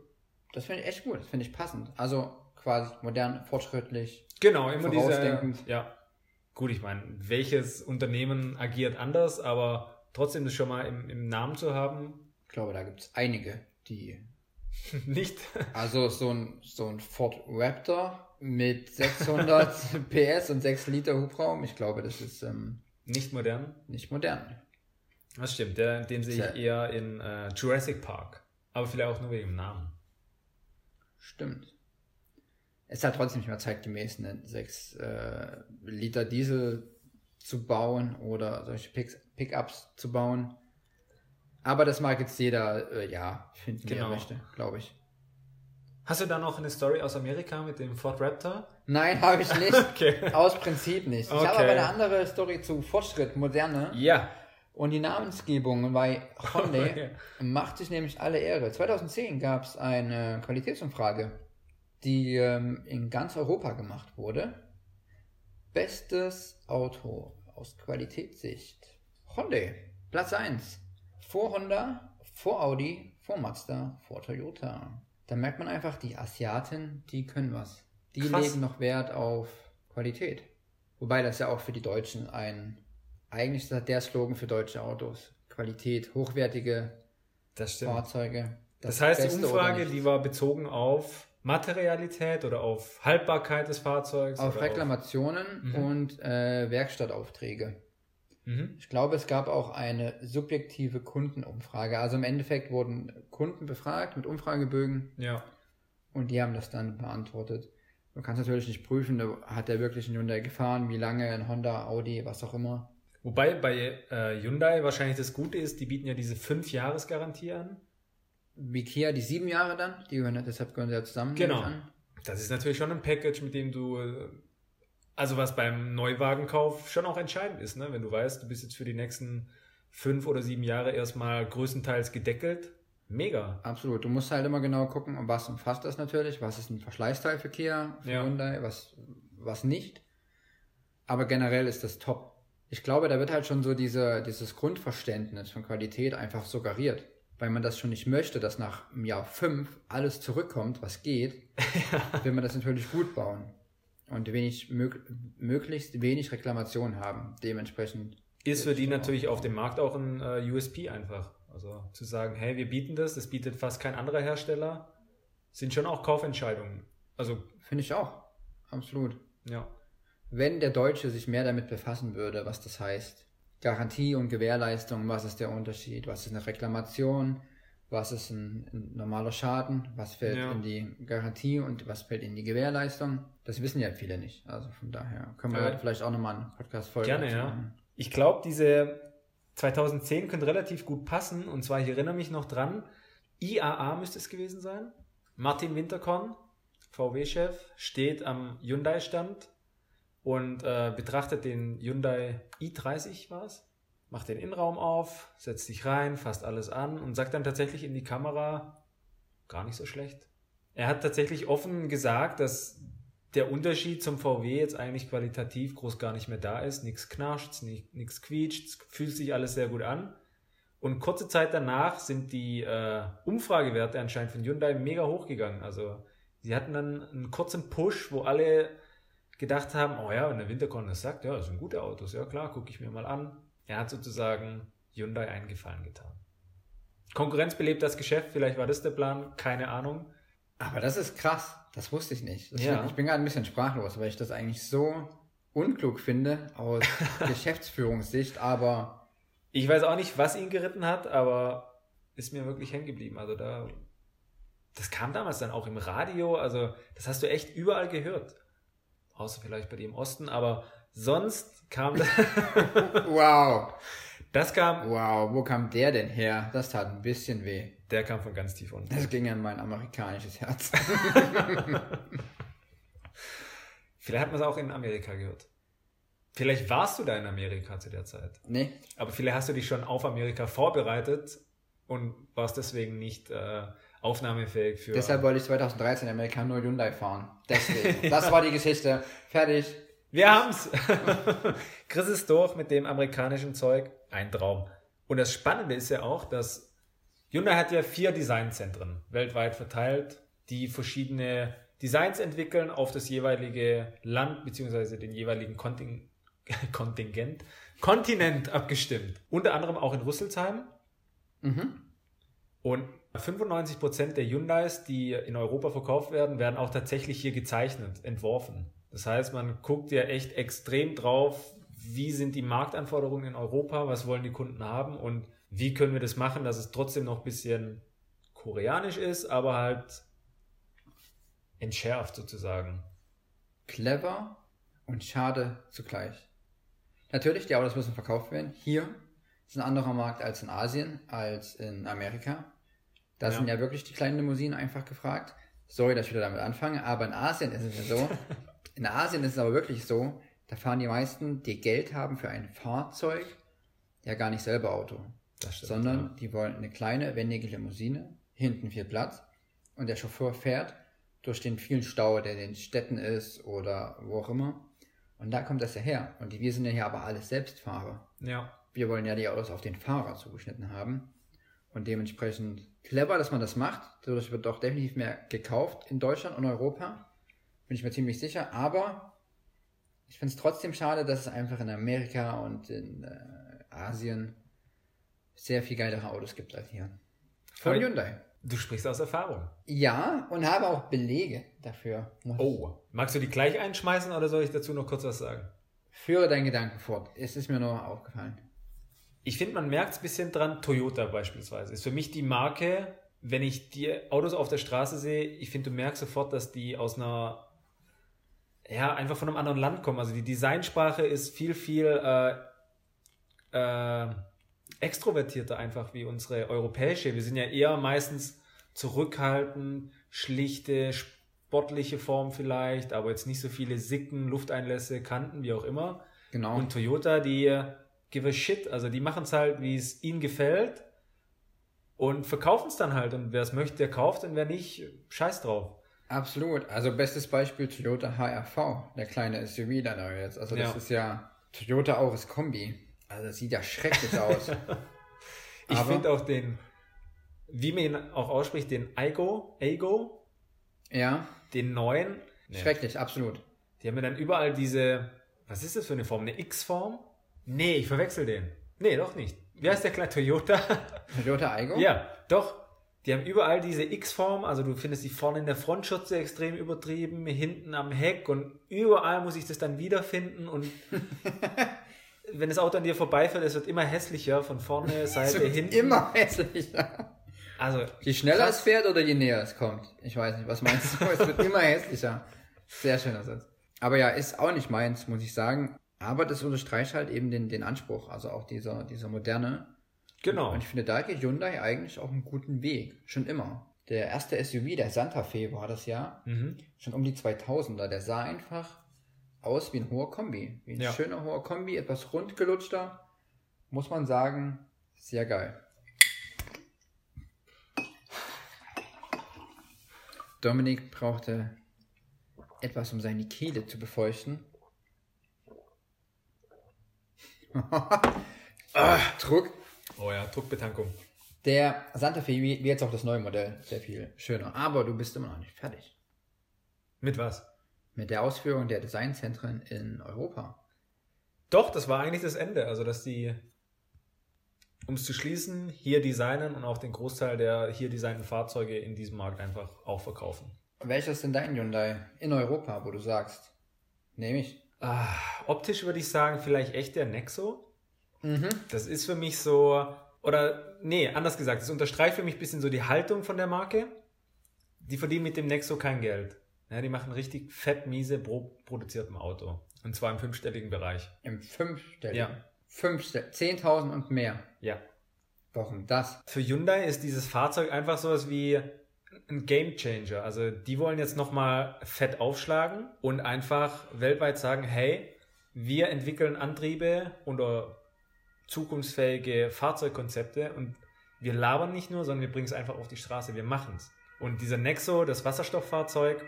Das finde ich echt gut. Das finde ich passend. Also quasi modern, fortschrittlich. Genau, immer diese. Ja. Gut, ich meine, welches Unternehmen agiert anders, aber trotzdem das schon mal im, im Namen zu haben, Ich glaube, da gibt es einige, die. <laughs> nicht. Also so ein, so ein Ford Raptor mit 600 <laughs> PS und 6 Liter Hubraum. Ich glaube, das ist ähm, Nicht modern. nicht modern. Das stimmt, der, den sehe ich eher in äh, Jurassic Park. Aber vielleicht auch nur wegen dem Namen. Stimmt. Es ist halt trotzdem nicht mehr zeitgemäß, einen 6 äh, Liter Diesel zu bauen oder solche Pickups zu bauen. Aber das mag jetzt jeder, äh, ja, finden, wie Genau. er möchte, glaube ich. Hast du da noch eine Story aus Amerika mit dem Ford Raptor? Nein, habe ich nicht. <laughs> Okay. Aus Prinzip nicht. Ich Okay. habe aber eine andere Story zu Fortschritt, Moderne. Ja. Und die Namensgebung bei Hyundai <laughs> Ja. macht sich nämlich alle Ehre. 2010 gab es eine Qualitätsumfrage, die ähm, in ganz Europa gemacht wurde. Bestes Auto aus Qualitätssicht. Hyundai, Platz 1. Vor Honda, vor Audi, vor Mazda, vor Toyota. Da merkt man einfach, die Asiaten, die können was. Die Krass. legen noch Wert auf Qualität. Wobei das ja auch für die Deutschen ein, eigentlich ist das der Slogan für deutsche Autos. Qualität, hochwertige Das. Fahrzeuge. Das heißt, die Beste oder Umfrage, die war bezogen auf Materialität oder auf Haltbarkeit des Fahrzeugs? auf Reklamationen Mhm. und äh, Werkstattaufträge. Mhm. Ich glaube, es gab auch eine subjektive Kundenumfrage. Also im Endeffekt wurden Kunden befragt mit Umfragebögen Ja. und die haben das dann beantwortet. Du kannst natürlich nicht prüfen, hat der wirklich einen Hyundai gefahren, wie lange, ein Honda, Audi, was auch immer. Wobei bei äh, Hyundai wahrscheinlich das Gute ist, die bieten ja diese 5-Jahres-Garantie an. Wie Kia die sieben Jahre dann, die gehören, deshalb gehören sie ja zusammen. Genau. Das ist natürlich schon ein Package, mit dem du, äh, also was beim Neuwagenkauf schon auch entscheidend ist, ne? wenn du weißt, du bist jetzt für die nächsten fünf oder sieben Jahre erstmal größtenteils gedeckelt. Mega. Absolut. Du musst halt immer genau gucken, was umfasst das natürlich, was ist ein Verschleißteil für Kia, für Ja. Hyundai, was, was nicht. Aber generell ist das top. Ich glaube, da wird halt schon so diese, dieses Grundverständnis von Qualität einfach suggeriert. Weil man das schon nicht möchte, dass nach dem Jahr fünf alles zurückkommt, was geht, <laughs> will man das natürlich gut bauen. Und wenig, mög möglichst wenig Reklamationen haben. Dementsprechend. Ist für die natürlich auf dem Markt auch ein äh, USP einfach. Also zu sagen, hey, wir bieten das, das bietet fast kein anderer Hersteller, sind schon auch Kaufentscheidungen. Also, Finde ich auch. Absolut. ja. Wenn der Deutsche sich mehr damit befassen würde, was das heißt, Garantie und Gewährleistung, was ist der Unterschied, was ist eine Reklamation, was ist ein, ein normaler Schaden, was fällt Ja. in die Garantie und was fällt in die Gewährleistung, das wissen ja viele nicht. Also von daher können wir Ja. vielleicht auch nochmal eine Podcast-Folge Gerne, dazu ja. machen. Ich glaube, diese 2010 könnte relativ gut passen. Und zwar, ich erinnere mich noch dran, IAA müsste es gewesen sein. Martin Winterkorn VW-Chef, steht am Hyundai-Stand und äh, betrachtet den Hyundai i30 war es, macht den Innenraum auf, setzt sich rein, fasst alles an und sagt dann tatsächlich in die Kamera, gar nicht so schlecht. Er hat tatsächlich offen gesagt, dass der Unterschied zum VW jetzt eigentlich qualitativ groß gar nicht mehr da ist. Nichts knarscht, nichts quietscht, fühlt sich alles sehr gut an. Und kurze Zeit danach sind die äh, Umfragewerte anscheinend von Hyundai mega hochgegangen. Also sie hatten dann einen kurzen Push, wo alle gedacht haben, oh ja, wenn der Winterkorn das sagt, ja, das sind gute Autos, ja klar, gucke ich mir mal an. Er hat sozusagen Hyundai einen Gefallen getan. Konkurrenz belebt das Geschäft, vielleicht war das der Plan, keine Ahnung. Aber das ist krass, das wusste ich nicht. Ja. Ich bin gerade ein bisschen sprachlos, weil ich das eigentlich so unklug finde aus <laughs> Geschäftsführungssicht, aber. Ich weiß auch nicht, was ihn geritten hat, aber ist mir wirklich hängen geblieben. Also da. Das kam damals dann auch im Radio, also das hast du echt überall gehört. Außer vielleicht bei dir im Osten, aber sonst kam <laughs> das. wow. Das kam. Wow, wo kam der denn her? Das tat ein bisschen weh. Der kam von ganz tief unten. Das ging an mein amerikanisches Herz. <laughs> Vielleicht hat man es auch in Amerika gehört. Vielleicht warst du da in Amerika zu der Zeit. Nee. Aber vielleicht hast du dich schon auf Amerika vorbereitet und warst deswegen nicht äh, aufnahmefähig für. Deshalb wollte ich 2013 in Amerika nur Hyundai fahren. Deswegen. Das war die Geschichte. Fertig. Wir haben's. <laughs> Chris ist durch mit dem amerikanischen Zeug. Ein Traum. Und das Spannende ist ja auch, dass Hyundai hat ja vier Designzentren weltweit verteilt, die verschiedene Designs entwickeln auf das jeweilige Land bzw. den jeweiligen Konting <laughs> Kontingent, Kontinent abgestimmt. Unter anderem auch in Rüsselsheim. Mhm. Und 95% der Hyundais, die in Europa verkauft werden, werden auch tatsächlich hier gezeichnet, entworfen. Das heißt, man guckt ja echt extrem drauf, wie sind die Marktanforderungen in Europa, was wollen die Kunden haben und wie können wir das machen, dass es trotzdem noch ein bisschen koreanisch ist, aber halt entschärft sozusagen. Clever und schade zugleich. Natürlich, die Autos müssen verkauft werden. Hier ist ein anderer Markt als in Asien, als in Amerika. Da ja. sind ja wirklich die kleinen Limousinen einfach gefragt. Sorry, dass ich wieder damit anfange, aber in Asien ist es ja so, <laughs> In Asien ist es aber wirklich so, da fahren die meisten, die Geld haben für ein Fahrzeug, ja gar nicht selber Auto. Stimmt, sondern ja. die wollen eine kleine, wendige Limousine, hinten viel Platz und der Chauffeur fährt durch den vielen Stau, der in den Städten ist oder wo auch immer. Und da kommt das ja her. Und wir sind ja hier aber alles Selbstfahrer. Ja. Wir wollen ja die Autos auf den Fahrer zugeschnitten haben. Und dementsprechend clever, dass man das macht. Dadurch wird auch definitiv mehr gekauft in Deutschland und Europa. Bin ich mir ziemlich sicher. Aber ich finde es trotzdem schade, dass es einfach in Amerika und in äh, Asien sehr viel geilere Autos gibt als hier. Von Aber Hyundai. Du sprichst aus Erfahrung. Ja, und habe auch Belege dafür. Oh, magst du die gleich einschmeißen oder soll ich dazu noch kurz was sagen? Führe deinen Gedanken fort. Es ist mir nur aufgefallen. Ich finde, man merkt es ein bisschen dran. Toyota beispielsweise ist für mich die Marke, wenn ich die Autos auf der Straße sehe, ich finde, du merkst sofort, dass die aus einer ja, einfach von einem anderen Land kommen. Also die Designsprache ist viel, viel äh, äh, extrovertierter einfach wie unsere europäische. Wir sind ja eher meistens zurückhaltend, schlichte, sportliche Form vielleicht, aber jetzt nicht so viele Sicken, Lufteinlässe, Kanten, wie auch immer. Genau. Und Toyota, die give a shit, also die machen es halt, wie es ihnen gefällt und verkaufen es dann halt. Und wer es möchte, der kauft und wer nicht, scheiß drauf. Absolut. Also bestes Beispiel Toyota HRV, der kleine SUV da jetzt. Also das ja. ist ja Toyota Auris Kombi. Also das sieht ja schrecklich <laughs> aus. ich finde auch den, wie man ihn auch ausspricht, den Aigo, Aigo. Ja. Den neuen. Nee. Schrecklich, absolut. Die haben ja dann überall diese, was ist das für eine Form? Eine X-Form? Nee, ich verwechsel den. Nee, doch nicht. Wie heißt der kleine Toyota? Toyota Aigo? Ja, doch. Die haben überall diese X-Form, also du findest die vorne in der Frontschürze extrem übertrieben, hinten am Heck und überall muss ich das dann wiederfinden und <laughs> wenn das Auto an dir vorbeifährt, es wird immer hässlicher von vorne, Seite, hinten. Immer hässlicher. Also, je schneller krass. es fährt oder je näher es kommt. Ich weiß nicht, was meinst du? es wird immer hässlicher. Sehr schöner Satz. Aber ja, ist auch nicht meins, muss ich sagen. Aber das unterstreicht halt eben den, den Anspruch, also auch dieser, dieser moderne Genau. Und ich finde, da geht Hyundai eigentlich auch einen guten Weg. Schon immer. Der erste SUV, der Santa Fe war das ja, Mhm. schon um die 2000er. Der sah einfach aus wie ein hoher Kombi. Wie ein Ja. schöner hoher Kombi, etwas rundgelutschter. Muss man sagen, sehr geil. Dominik brauchte etwas, um seine Kehle zu befeuchten. <laughs> ah, Druck. Oh ja, Druckbetankung. Der Santa Fe, wie jetzt auch das neue Modell, sehr viel schöner. Aber du bist immer noch nicht fertig Mit was? mit der Ausführung der Designzentren in Europa. Doch, das war eigentlich das Ende. Also, dass die, um es zu schließen, hier designen und auch den Großteil der hier designten Fahrzeuge in diesem Markt einfach auch verkaufen. Welcher ist denn dein Hyundai in Europa, wo du sagst, nehme ich? Ah, optisch würde ich sagen, vielleicht echt der Nexo. Mhm. Das ist für mich so, oder nee, anders gesagt, das unterstreicht für mich ein bisschen so die Haltung von der Marke. Die verdienen mit dem Nexo kein Geld. Ja, die machen richtig fett miese pro produziertem Auto. Und zwar im fünfstelligen Bereich. Im fünfstelligen. Ja. Fünfstell 10.000 und mehr. Ja. Warum das? Für Hyundai ist dieses Fahrzeug einfach sowas wie ein Game Changer. Also die wollen jetzt nochmal fett aufschlagen und einfach weltweit sagen, hey, wir entwickeln Antriebe oder zukunftsfähige Fahrzeugkonzepte und wir labern nicht nur, sondern wir bringen es einfach auf die Straße, wir machen es. Und dieser Nexo, das Wasserstofffahrzeug, <laughs>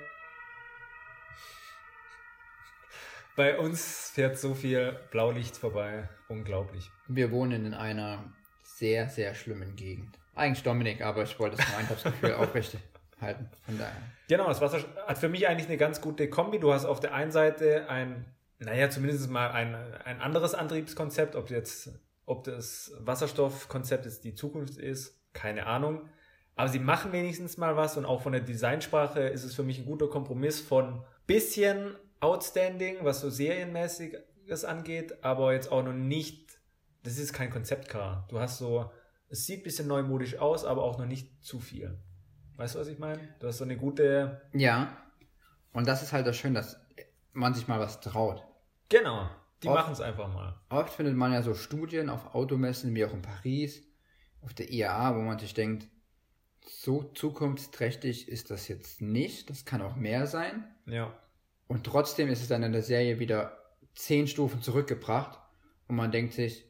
bei uns fährt so viel Blaulicht vorbei, unglaublich. Wir wohnen in einer sehr, sehr schlimmen Gegend. Eigentlich Dominik, aber ich wollte das Gemeinschaftsgefühl aufrecht halten. Von daher. Genau, das Wasser hat für mich eigentlich eine ganz gute Kombi. Du hast auf der einen Seite ein, naja, zumindest mal ein, ein anderes Antriebskonzept, ob jetzt, ob das Wasserstoffkonzept jetzt die Zukunft ist, keine Ahnung. Aber sie machen wenigstens mal was und auch von der Designsprache ist es für mich ein guter Kompromiss von bisschen outstanding, was so serienmäßiges angeht, aber jetzt auch noch nicht, das ist kein Konzeptcar. Du hast so, es sieht ein bisschen neumodisch aus, aber auch noch nicht zu viel. Weißt du, was ich meine? Du hast so eine gute. Ja. Und das ist halt das Schöne, dass man sich mal was traut. Genau. Die Oft- machen es einfach mal. Oft findet man ja so Studien auf Automessen, wie auch in Paris, auf der IAA, wo man sich denkt, so zukunftsträchtig ist das jetzt nicht. Das kann auch mehr sein. Ja. Und trotzdem ist es dann in der Serie wieder zehn Stufen zurückgebracht. Und man denkt sich,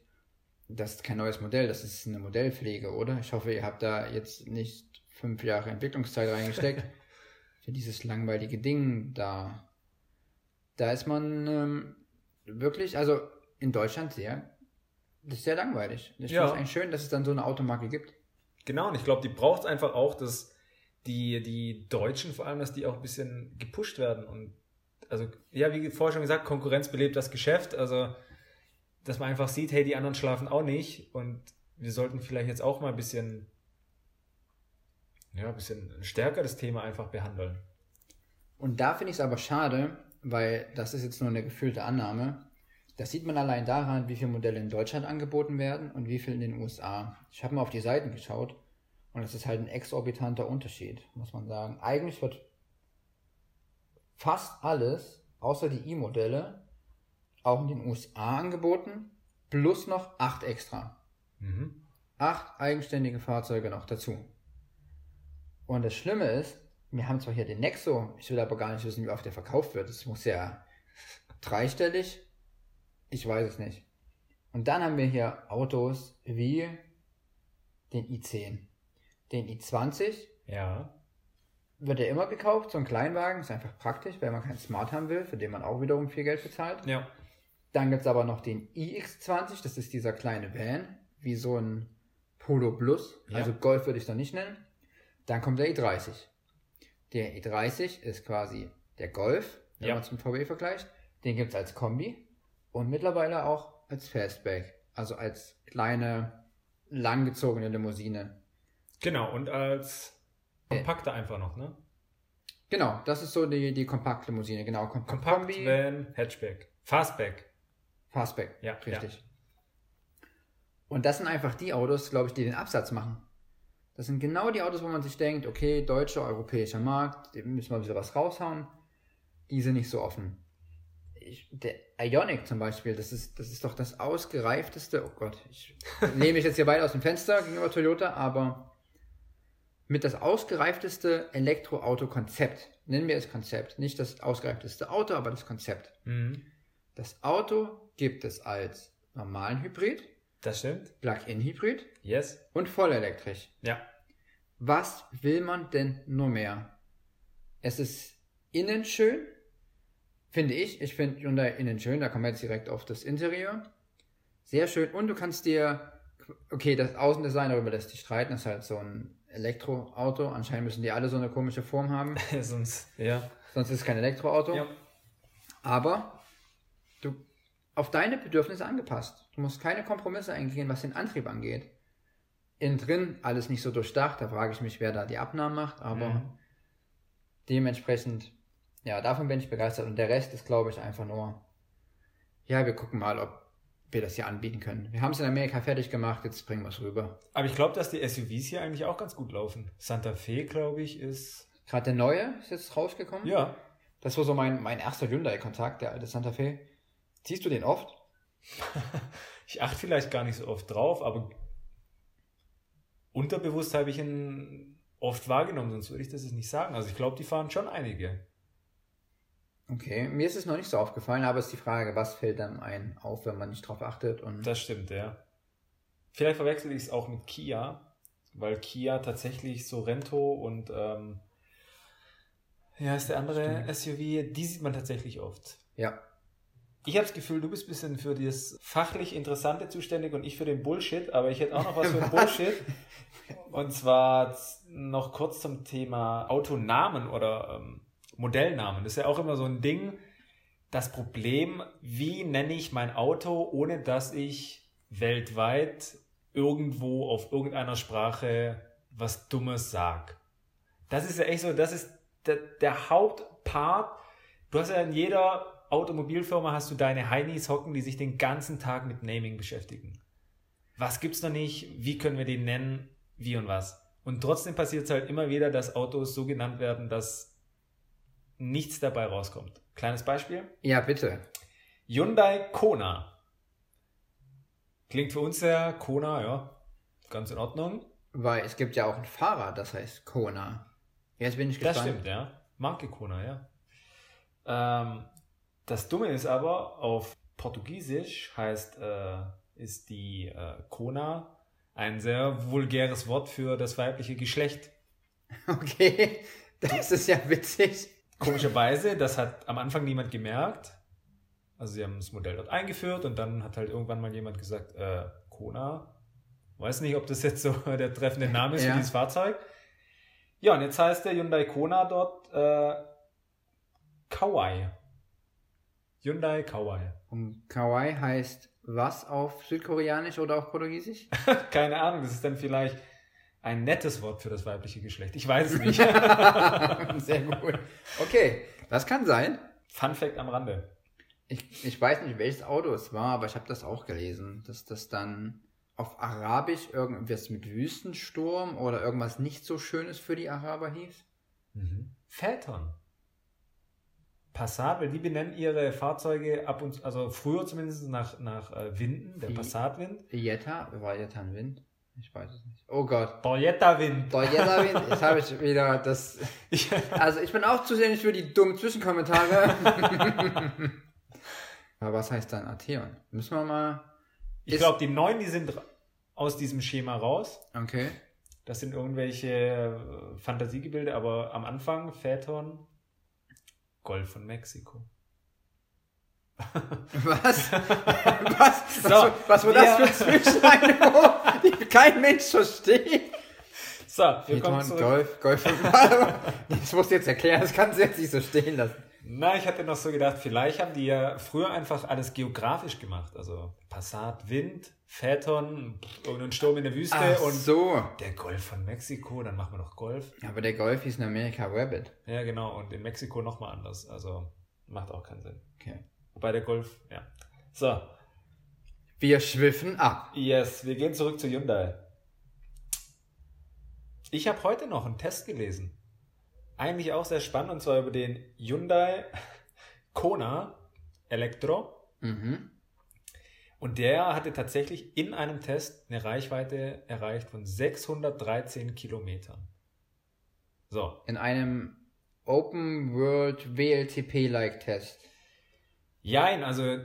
das ist kein neues Modell, das ist eine Modellpflege, oder? Ich hoffe, ihr habt da jetzt nicht fünf Jahre Entwicklungszeit reingesteckt <laughs> für dieses langweilige Ding da. Da ist man ähm, wirklich, also in Deutschland sehr, das ist sehr langweilig. Ich Ja. finde es eigentlich schön, dass es dann so eine Automarke gibt. Genau. Und ich glaube, die braucht es einfach auch, dass die, die Deutschen vor allem, dass die auch ein bisschen gepusht werden. Und also, ja, wie vorher schon gesagt, Konkurrenz belebt das Geschäft. Also, dass man einfach sieht, hey, die anderen schlafen auch nicht. Und wir sollten vielleicht jetzt auch mal ein bisschen, ja, ein bisschen stärker das Thema einfach behandeln. Und da finde ich es aber schade, weil das ist jetzt nur eine gefühlte Annahme. Das sieht man allein daran, wie viele Modelle in Deutschland angeboten werden und wie viel in den USA. Ich habe mal auf die Seiten geschaut und das ist halt ein exorbitanter Unterschied, muss man sagen. Eigentlich wird fast alles, außer die i-Modelle, auch in den USA angeboten, plus noch acht extra. Mhm. Acht eigenständige Fahrzeuge noch dazu. Und das Schlimme ist, wir haben zwar hier den Nexo, ich will aber gar nicht wissen, wie oft der verkauft wird. Es muss ja dreistellig. Ich weiß es nicht. Und dann haben wir hier Autos wie den i10. Den i20 Ja. wird ja immer gekauft, so ein Kleinwagen, ist einfach praktisch, wenn man keinen Smart haben will, für den man auch wiederum viel Geld bezahlt. Ja. Dann gibt es aber noch den iX20, das ist dieser kleine Van, wie so ein Polo Plus. Ja. Also Golf würde ich da nicht nennen. Dann kommt der i30. Der i30 ist quasi der Golf, wenn Ja. man es mit VW vergleicht. Den gibt es als Kombi und mittlerweile auch als Fastback. Also als kleine, langgezogene Limousine. Genau. Und als kompakter einfach noch, ne? Genau, das ist so die, die Kompaktlimousine. Genau, Kom Kompakt, Kombi, Van, Hatchback. Fastback. Fastback. Ja, Richtig. Und das sind einfach die Autos, glaube ich, die den Absatz machen. Das sind genau die Autos, wo man sich denkt, okay, deutscher, europäischer Markt, müssen wir ein bisschen was raushauen. Die sind nicht so offen. Ich, der Ionic zum Beispiel, das ist, das ist doch das ausgereifteste, oh Gott, ich <laughs> lehne mich jetzt hier weit aus dem Fenster gegenüber Toyota, aber mit das ausgereifteste Elektroauto-Konzept. Nennen wir es Konzept. Nicht das ausgereifteste Auto, aber das Konzept. Mhm. Das Auto gibt es als normalen Hybrid, Das stimmt. Plug-in-Hybrid Yes. und vollelektrisch. Ja. Was will man denn nur mehr? Es ist innen schön, finde ich. Ich finde Hyundai innen schön, da kommen wir jetzt direkt auf das Interieur. Sehr schön. Und du kannst dir, okay, das Außendesign, darüber lässt sich streiten, das ist halt so ein Elektroauto. Anscheinend müssen die alle so eine komische Form haben, <laughs> Sonst, ja. sonst ist es kein Elektroauto. ja. Aber du auf deine Bedürfnisse angepasst. Du musst keine Kompromisse eingehen, was den Antrieb angeht. Innen drin alles nicht so durchdacht, da frage ich mich, wer da die Abnahmen macht, aber Mhm. dementsprechend, ja, davon bin ich begeistert. Und der Rest ist, glaube ich, einfach nur, ja, wir gucken mal, ob wir das hier anbieten können. Wir haben es in Amerika fertig gemacht, jetzt bringen wir es rüber. Aber ich glaube, dass die SUVs hier eigentlich auch ganz gut laufen. Santa Fe, glaube ich, ist. Gerade der neue ist jetzt rausgekommen. Ja. Das war so mein, mein erster Hyundai-Kontakt, der alte Santa Fe. Siehst du den oft? <laughs> Ich achte vielleicht gar nicht so oft drauf, aber unterbewusst habe ich ihn oft wahrgenommen, sonst würde ich das jetzt nicht sagen. Also ich glaube, die fahren schon einige. Okay, mir ist es noch nicht so aufgefallen, aber es ist die Frage, was fällt dann ein auf, wenn man nicht drauf achtet und Das stimmt, ja. Vielleicht verwechsel ich es auch mit Kia, weil Kia tatsächlich Sorento und ähm, ja, ist der andere SUV, die sieht man tatsächlich oft. ja, Ich habe das Gefühl, du bist ein bisschen für das fachlich Interessante zuständig und ich für den Bullshit, aber ich hätte auch noch was für <laughs> den? Bullshit. Und zwar noch kurz zum Thema Autonamen oder ähm, Modellnamen. Das ist ja auch immer so ein Ding. Das Problem, wie nenne ich mein Auto, ohne dass ich weltweit irgendwo auf irgendeiner Sprache was Dummes sag. Das ist ja echt so, das ist der, der Hauptpart. Du hast ja in jeder Automobilfirma hast du deine Heinis hocken, die sich den ganzen Tag mit Naming beschäftigen. Was gibt's noch nicht? Wie können wir den nennen? Wie und was? Und trotzdem passiert es halt immer wieder, dass Autos so genannt werden, dass nichts dabei rauskommt. Kleines Beispiel. ja, bitte. Hyundai Kona. Klingt für uns ja Kona, ja, ganz in Ordnung. Weil es gibt ja auch ein Fahrrad, das heißt Kona. Jetzt bin ich Das gespannt. stimmt, ja. Marke Kona, ja. Ähm, das Dumme ist aber, auf Portugiesisch heißt, äh, ist die äh, Kona ein sehr vulgäres Wort für das weibliche Geschlecht. <laughs> Okay, das ist ja witzig. Komischerweise, das hat am Anfang niemand gemerkt. Also sie haben das Modell dort eingeführt und dann hat halt irgendwann mal jemand gesagt, äh, Kona. Weiß nicht, ob das jetzt so <laughs> der treffende Name ist Ja. für dieses Fahrzeug. Ja, und jetzt heißt der Hyundai Kona dort äh, Kauai. Hyundai Kauai. Und Kawaii heißt was auf Südkoreanisch oder auf Portugiesisch? <laughs> Keine Ahnung, das ist dann vielleicht ein nettes Wort für das weibliche Geschlecht. Ich weiß es <laughs> nicht. <laughs> Sehr gut. Okay, das kann sein. Fun Fact am Rande. Ich, ich weiß nicht, welches Auto es war, aber ich habe das auch gelesen, dass das dann auf Arabisch irgendwas mit Wüstensturm oder irgendwas nicht so Schönes für die Araber hieß. Mhm. Phaeton. Passat, weil die benennen ihre Fahrzeuge ab und also früher zumindest nach, nach äh, Winden, der? Passatwind. Jetta, war Jetta ein Wind? Ich weiß es nicht. Oh Gott. Toyota-Wind. Boah, Jetta Wind, <laughs> jetzt habe ich wieder das. Also ich bin auch zuständig für die dummen Zwischenkommentare. <laughs> aber was heißt dann Atheon? Müssen wir mal. Ich glaube, die neuen, die sind aus diesem Schema raus. Okay. Das sind irgendwelche äh, Fantasiegebilde, aber am Anfang Phaeton, Golf von Mexiko. <laughs> <laughs> Was? was? So, was, was war das wir- für Zwischeneinwurf, die kein Mensch versteht? So, wir kommen Python, zurück. Golf, Golf. <laughs> das musst du jetzt erklären, das kannst du jetzt nicht so stehen lassen. Na, ich hatte noch so gedacht, vielleicht haben die ja früher einfach alles geografisch gemacht. Also Passat, Wind, Phaeton, irgendein Sturm in der Wüste Ach und so. der Golf von Mexiko, dann machen wir noch Golf. Aber der Golf hieß in Amerika Rabbit. Ja, genau. Und in Mexiko nochmal anders. Also macht auch keinen Sinn. Okay. Wobei der Golf, ja. So, Wir schwiffen ab. yes, wir gehen zurück zu Hyundai. Ich habe heute noch einen Test gelesen. Eigentlich auch sehr spannend, und zwar über den Hyundai Kona Elektro. Mhm. Und der hatte tatsächlich in einem Test eine Reichweite erreicht von 613 Kilometern. So. In einem Open World WLTP-like Test. Jein, also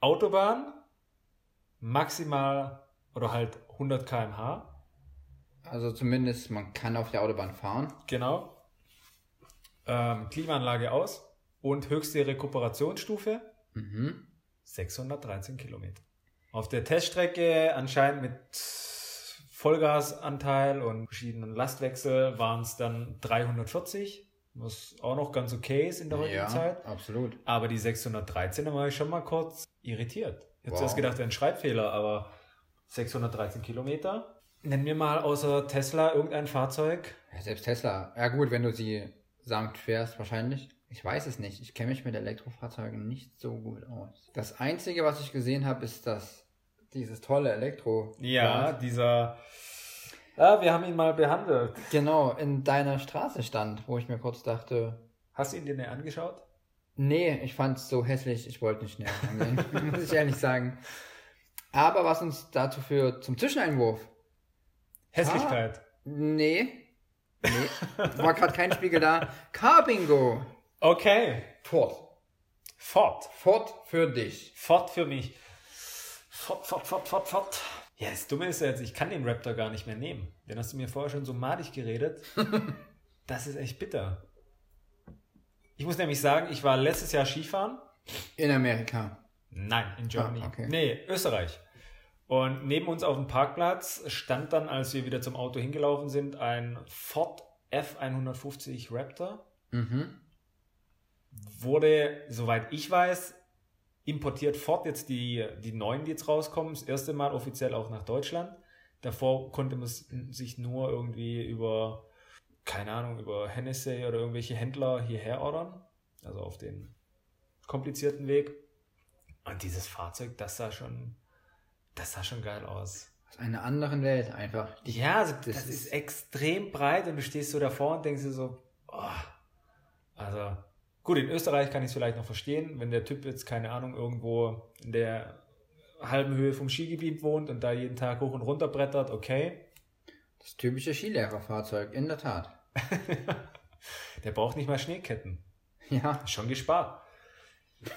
Autobahn, maximal oder halt 100 km/h. Also zumindest man kann auf der Autobahn fahren. Genau. Ähm, Klimaanlage aus und höchste Rekuperationsstufe Mhm. 613 Kilometer. Auf der Teststrecke anscheinend mit Vollgasanteil und verschiedenen Lastwechsel waren es dann 340, was auch noch ganz okay ist in der heutigen Ja, Zeit. absolut. Aber die 613 da war ich schon mal kurz irritiert. Ich hätte Wow. zuerst gedacht, ein Schreibfehler, aber 613 Kilometer. Nenn mir mal außer Tesla irgendein Fahrzeug. Ja, selbst Tesla. Ja gut, wenn du sie sanft fährst, wahrscheinlich. Ich weiß es nicht. Ich kenne mich mit Elektrofahrzeugen nicht so gut aus. Das Einzige, was ich gesehen habe, ist das dieses tolle Elektro. Ja, dieser. Ja, wir haben ihn mal behandelt. Genau, in deiner Straße stand, wo ich mir kurz dachte, Hast du ihn dir näher angeschaut? nee, ich fand es so hässlich, ich wollte nicht näher rangehen, <laughs> muss ich ehrlich sagen. Aber was uns dazu führt zum Zwischeneinwurf. Hässlichkeit. Nee. Nee. War gerade kein Spiegel da. Car Bingo. Okay. Fort. Fort. Fort für dich. Fort für mich. Fort, fort, fort, fort, fort. Ja, das Dumme ist jetzt, ich kann den Raptor gar nicht mehr nehmen. Den hast du mir vorher schon so madig geredet. <laughs> Das ist echt bitter. Ich muss nämlich sagen, ich war letztes Jahr Skifahren. In Amerika. Nein, in Germany. Ah, okay. Nee, Österreich. Und neben uns auf dem Parkplatz stand dann, als wir wieder zum Auto hingelaufen sind, ein Ford F150 Raptor. Mhm. Wurde, soweit ich weiß, importiert Ford jetzt die, die neuen, die jetzt rauskommen. Das erste Mal offiziell auch nach Deutschland. Davor konnte man sich nur irgendwie über, keine Ahnung, über Hennessy oder irgendwelche Händler hierher ordern. Also auf den komplizierten Weg. Und dieses Fahrzeug, das sah schon, das sah schon geil aus. Aus einer anderen Welt einfach. Die, Ja, also das, das ist, ist- extrem breit und du stehst so davor und denkst dir so, oh. also gut, in Österreich kann ich es vielleicht noch verstehen, wenn der Typ jetzt, keine Ahnung, irgendwo in der halben Höhe vom Skigebiet wohnt und da jeden Tag hoch und runter brettert, okay. Das typische Skilehrerfahrzeug, in der Tat. <laughs> <laughs> Der braucht nicht mal Schneeketten. Ja. Schon gespart. <laughs>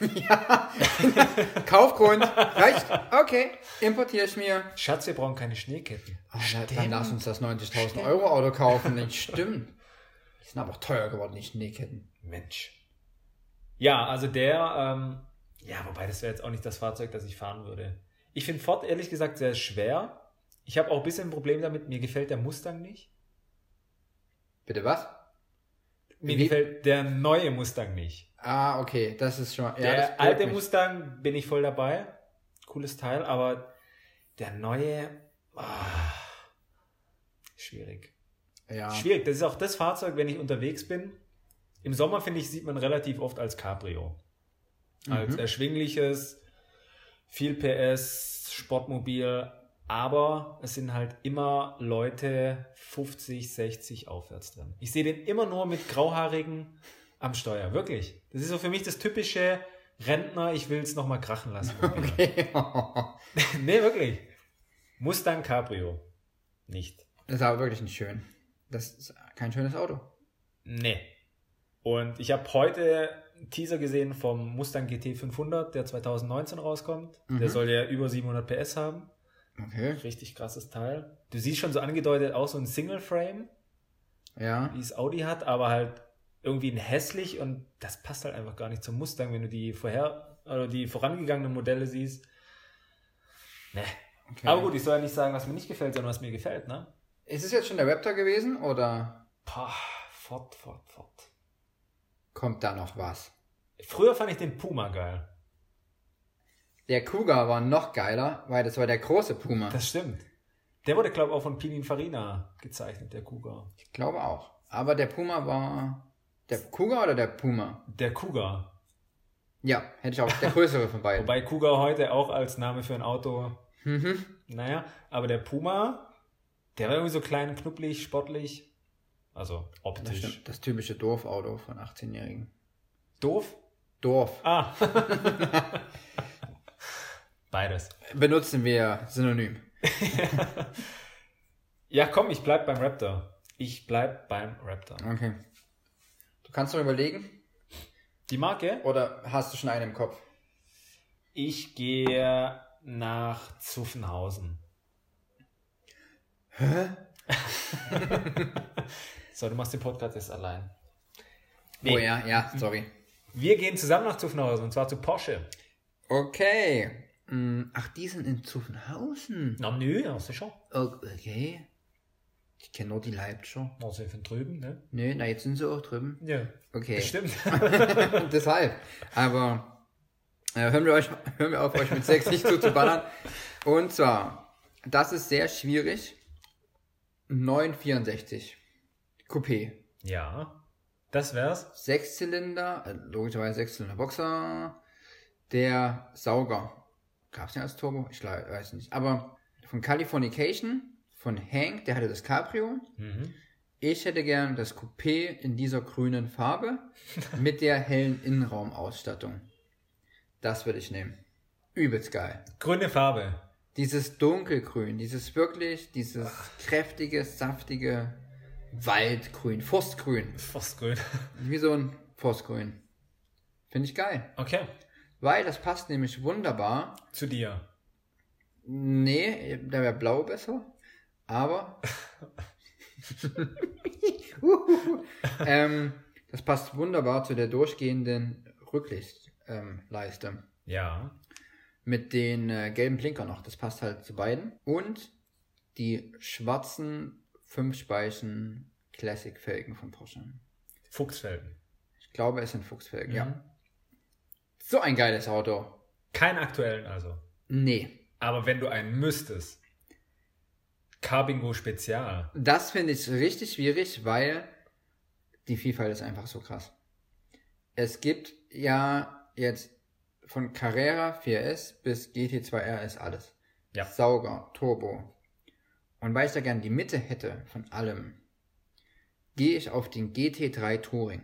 Kaufgrund. Reicht. Okay. Importiere ich mir. Schatz, wir brauchen keine Schneeketten. Ah, na, dann lass uns das 90.000 Euro Auto kaufen. Nicht stimmt. Die sind aber auch teuer geworden, die Schneeketten. Mensch. Ja, also der, ähm, ja, wobei das wäre jetzt auch nicht das Fahrzeug, das ich fahren würde. Ich finde Ford ehrlich gesagt sehr schwer. Ich habe auch ein bisschen ein Problem damit, mir gefällt der Mustang nicht. Bitte was? Mir Wie- gefällt der neue Mustang nicht. Ah, okay. Das ist schon. Ja, der alte mich. Mustang bin ich voll dabei. Cooles Teil, aber der neue, ah, schwierig. Ja. Schwierig. Das ist auch das Fahrzeug, wenn ich unterwegs bin. Im Sommer, finde ich, sieht man relativ oft als Cabrio. Als Mhm. erschwingliches, viel PS, Sportmobil. Aber es sind halt immer Leute 50, 60 aufwärts drin. Ich sehe den immer nur mit Grauhaarigen am Steuer. Wirklich. Das ist so für mich das typische Rentner, ich will es nochmal krachen lassen. <laughs> Okay. <laughs> nee, wirklich. Mustang Cabrio. Nicht. Das ist aber wirklich nicht schön. Das ist kein schönes Auto. Nee. Und ich habe heute einen Teaser gesehen vom Mustang GT 500, der 2019 rauskommt. Der Mhm. soll ja über 700 PS haben. Okay. Richtig krasses Teil. Du siehst schon so angedeutet auch so ein Single Frame, Ja. wie es Audi hat, aber halt irgendwie ein hässlich und das passt halt einfach gar nicht zum Mustang, wenn du die vorher oder die vorangegangenen Modelle siehst. Nee. Okay. Aber gut, ich soll ja nicht sagen, was mir nicht gefällt, sondern was mir gefällt, ne? Ist es jetzt schon der Raptor gewesen oder Pah, fort, fort, fort. kommt da noch was? Früher fand ich den Puma geil. Der Cougar war noch geiler, weil das war der große Puma. Das stimmt. Der wurde, glaube ich, auch von Pininfarina gezeichnet, der Cougar. ich glaube auch. Aber der Puma war. Der Cougar oder der Puma? Der Cougar. Ja, hätte ich auch. Der größere von beiden. Wobei Cougar heute auch als Name für ein Auto, Mhm. naja, aber der Puma, der war irgendwie so klein, knuppelig, sportlich. Also Das optisch. stimmt. Das typische Dorfauto von 18-Jährigen. Doof? Dorf. Ah. <laughs> Beides. Benutzen wir synonym. <laughs> Ja, komm, ich bleib beim Raptor. Ich bleib beim Raptor. Okay. Du kannst noch überlegen? Die Marke? Oder hast du schon einen im Kopf? Ich gehe nach Zuffenhausen. Hä? <laughs> so, du machst den Podcast jetzt allein. Oh ja, ja, sorry. Wir gehen zusammen nach Zuffenhausen und zwar zu Porsche. Okay. Mm, Ach, die sind in Zuffenhausen. Na nö, hast du schon. Okay. Ich kenne nur die Leibscher. Also von drüben, ne? Nö, na jetzt sind sie auch drüben. Ja. Okay. Stimmt. <laughs> Deshalb. Aber äh, hören, wir euch, hören wir auf, euch mit 60 zuzuballern. Und zwar, das ist sehr schwierig. 964. Coupé. ja. Das wär's. Sechszylinder, äh, logischerweise Sechszylinder Boxer. Der Sauger. Gab's den als Turbo? Ich weiß nicht. Aber von Californication, von Hank, der hatte das Cabrio. Mhm. Ich hätte gern das Coupé in dieser grünen Farbe <laughs> mit der hellen Innenraumausstattung. Das würde ich nehmen. Übelst geil. Grüne Farbe. Dieses dunkelgrün, dieses wirklich, dieses kräftige, saftige Waldgrün, Forstgrün. Fast grün. <laughs> Wie so ein Forstgrün. Finde ich geil. Okay. Weil das passt nämlich wunderbar. Zu dir. Nee, da wäre blau besser. Aber. <laughs> ähm, das passt wunderbar zu der durchgehenden Rücklichtleiste. Ähm. Ja. Mit den äh, gelben Blinker noch. Das passt halt zu beiden. Und die schwarzen Fünf-Speichen Classic-Felgen von Porsche. Fuchsfelgen. Ich glaube, es sind Fuchsfelgen, Mhm. ja. So ein geiles Auto. Keinen aktuellen also. Nee. Aber wenn du einen müsstest. Carbingo Spezial. Das finde ich richtig schwierig, weil die Vielfalt ist einfach so krass. Es gibt ja jetzt von Carrera 4S bis GT2 RS alles. Ja. Sauger, Turbo. Und weil ich da gern die Mitte hätte von allem, gehe ich auf den GT3 Touring.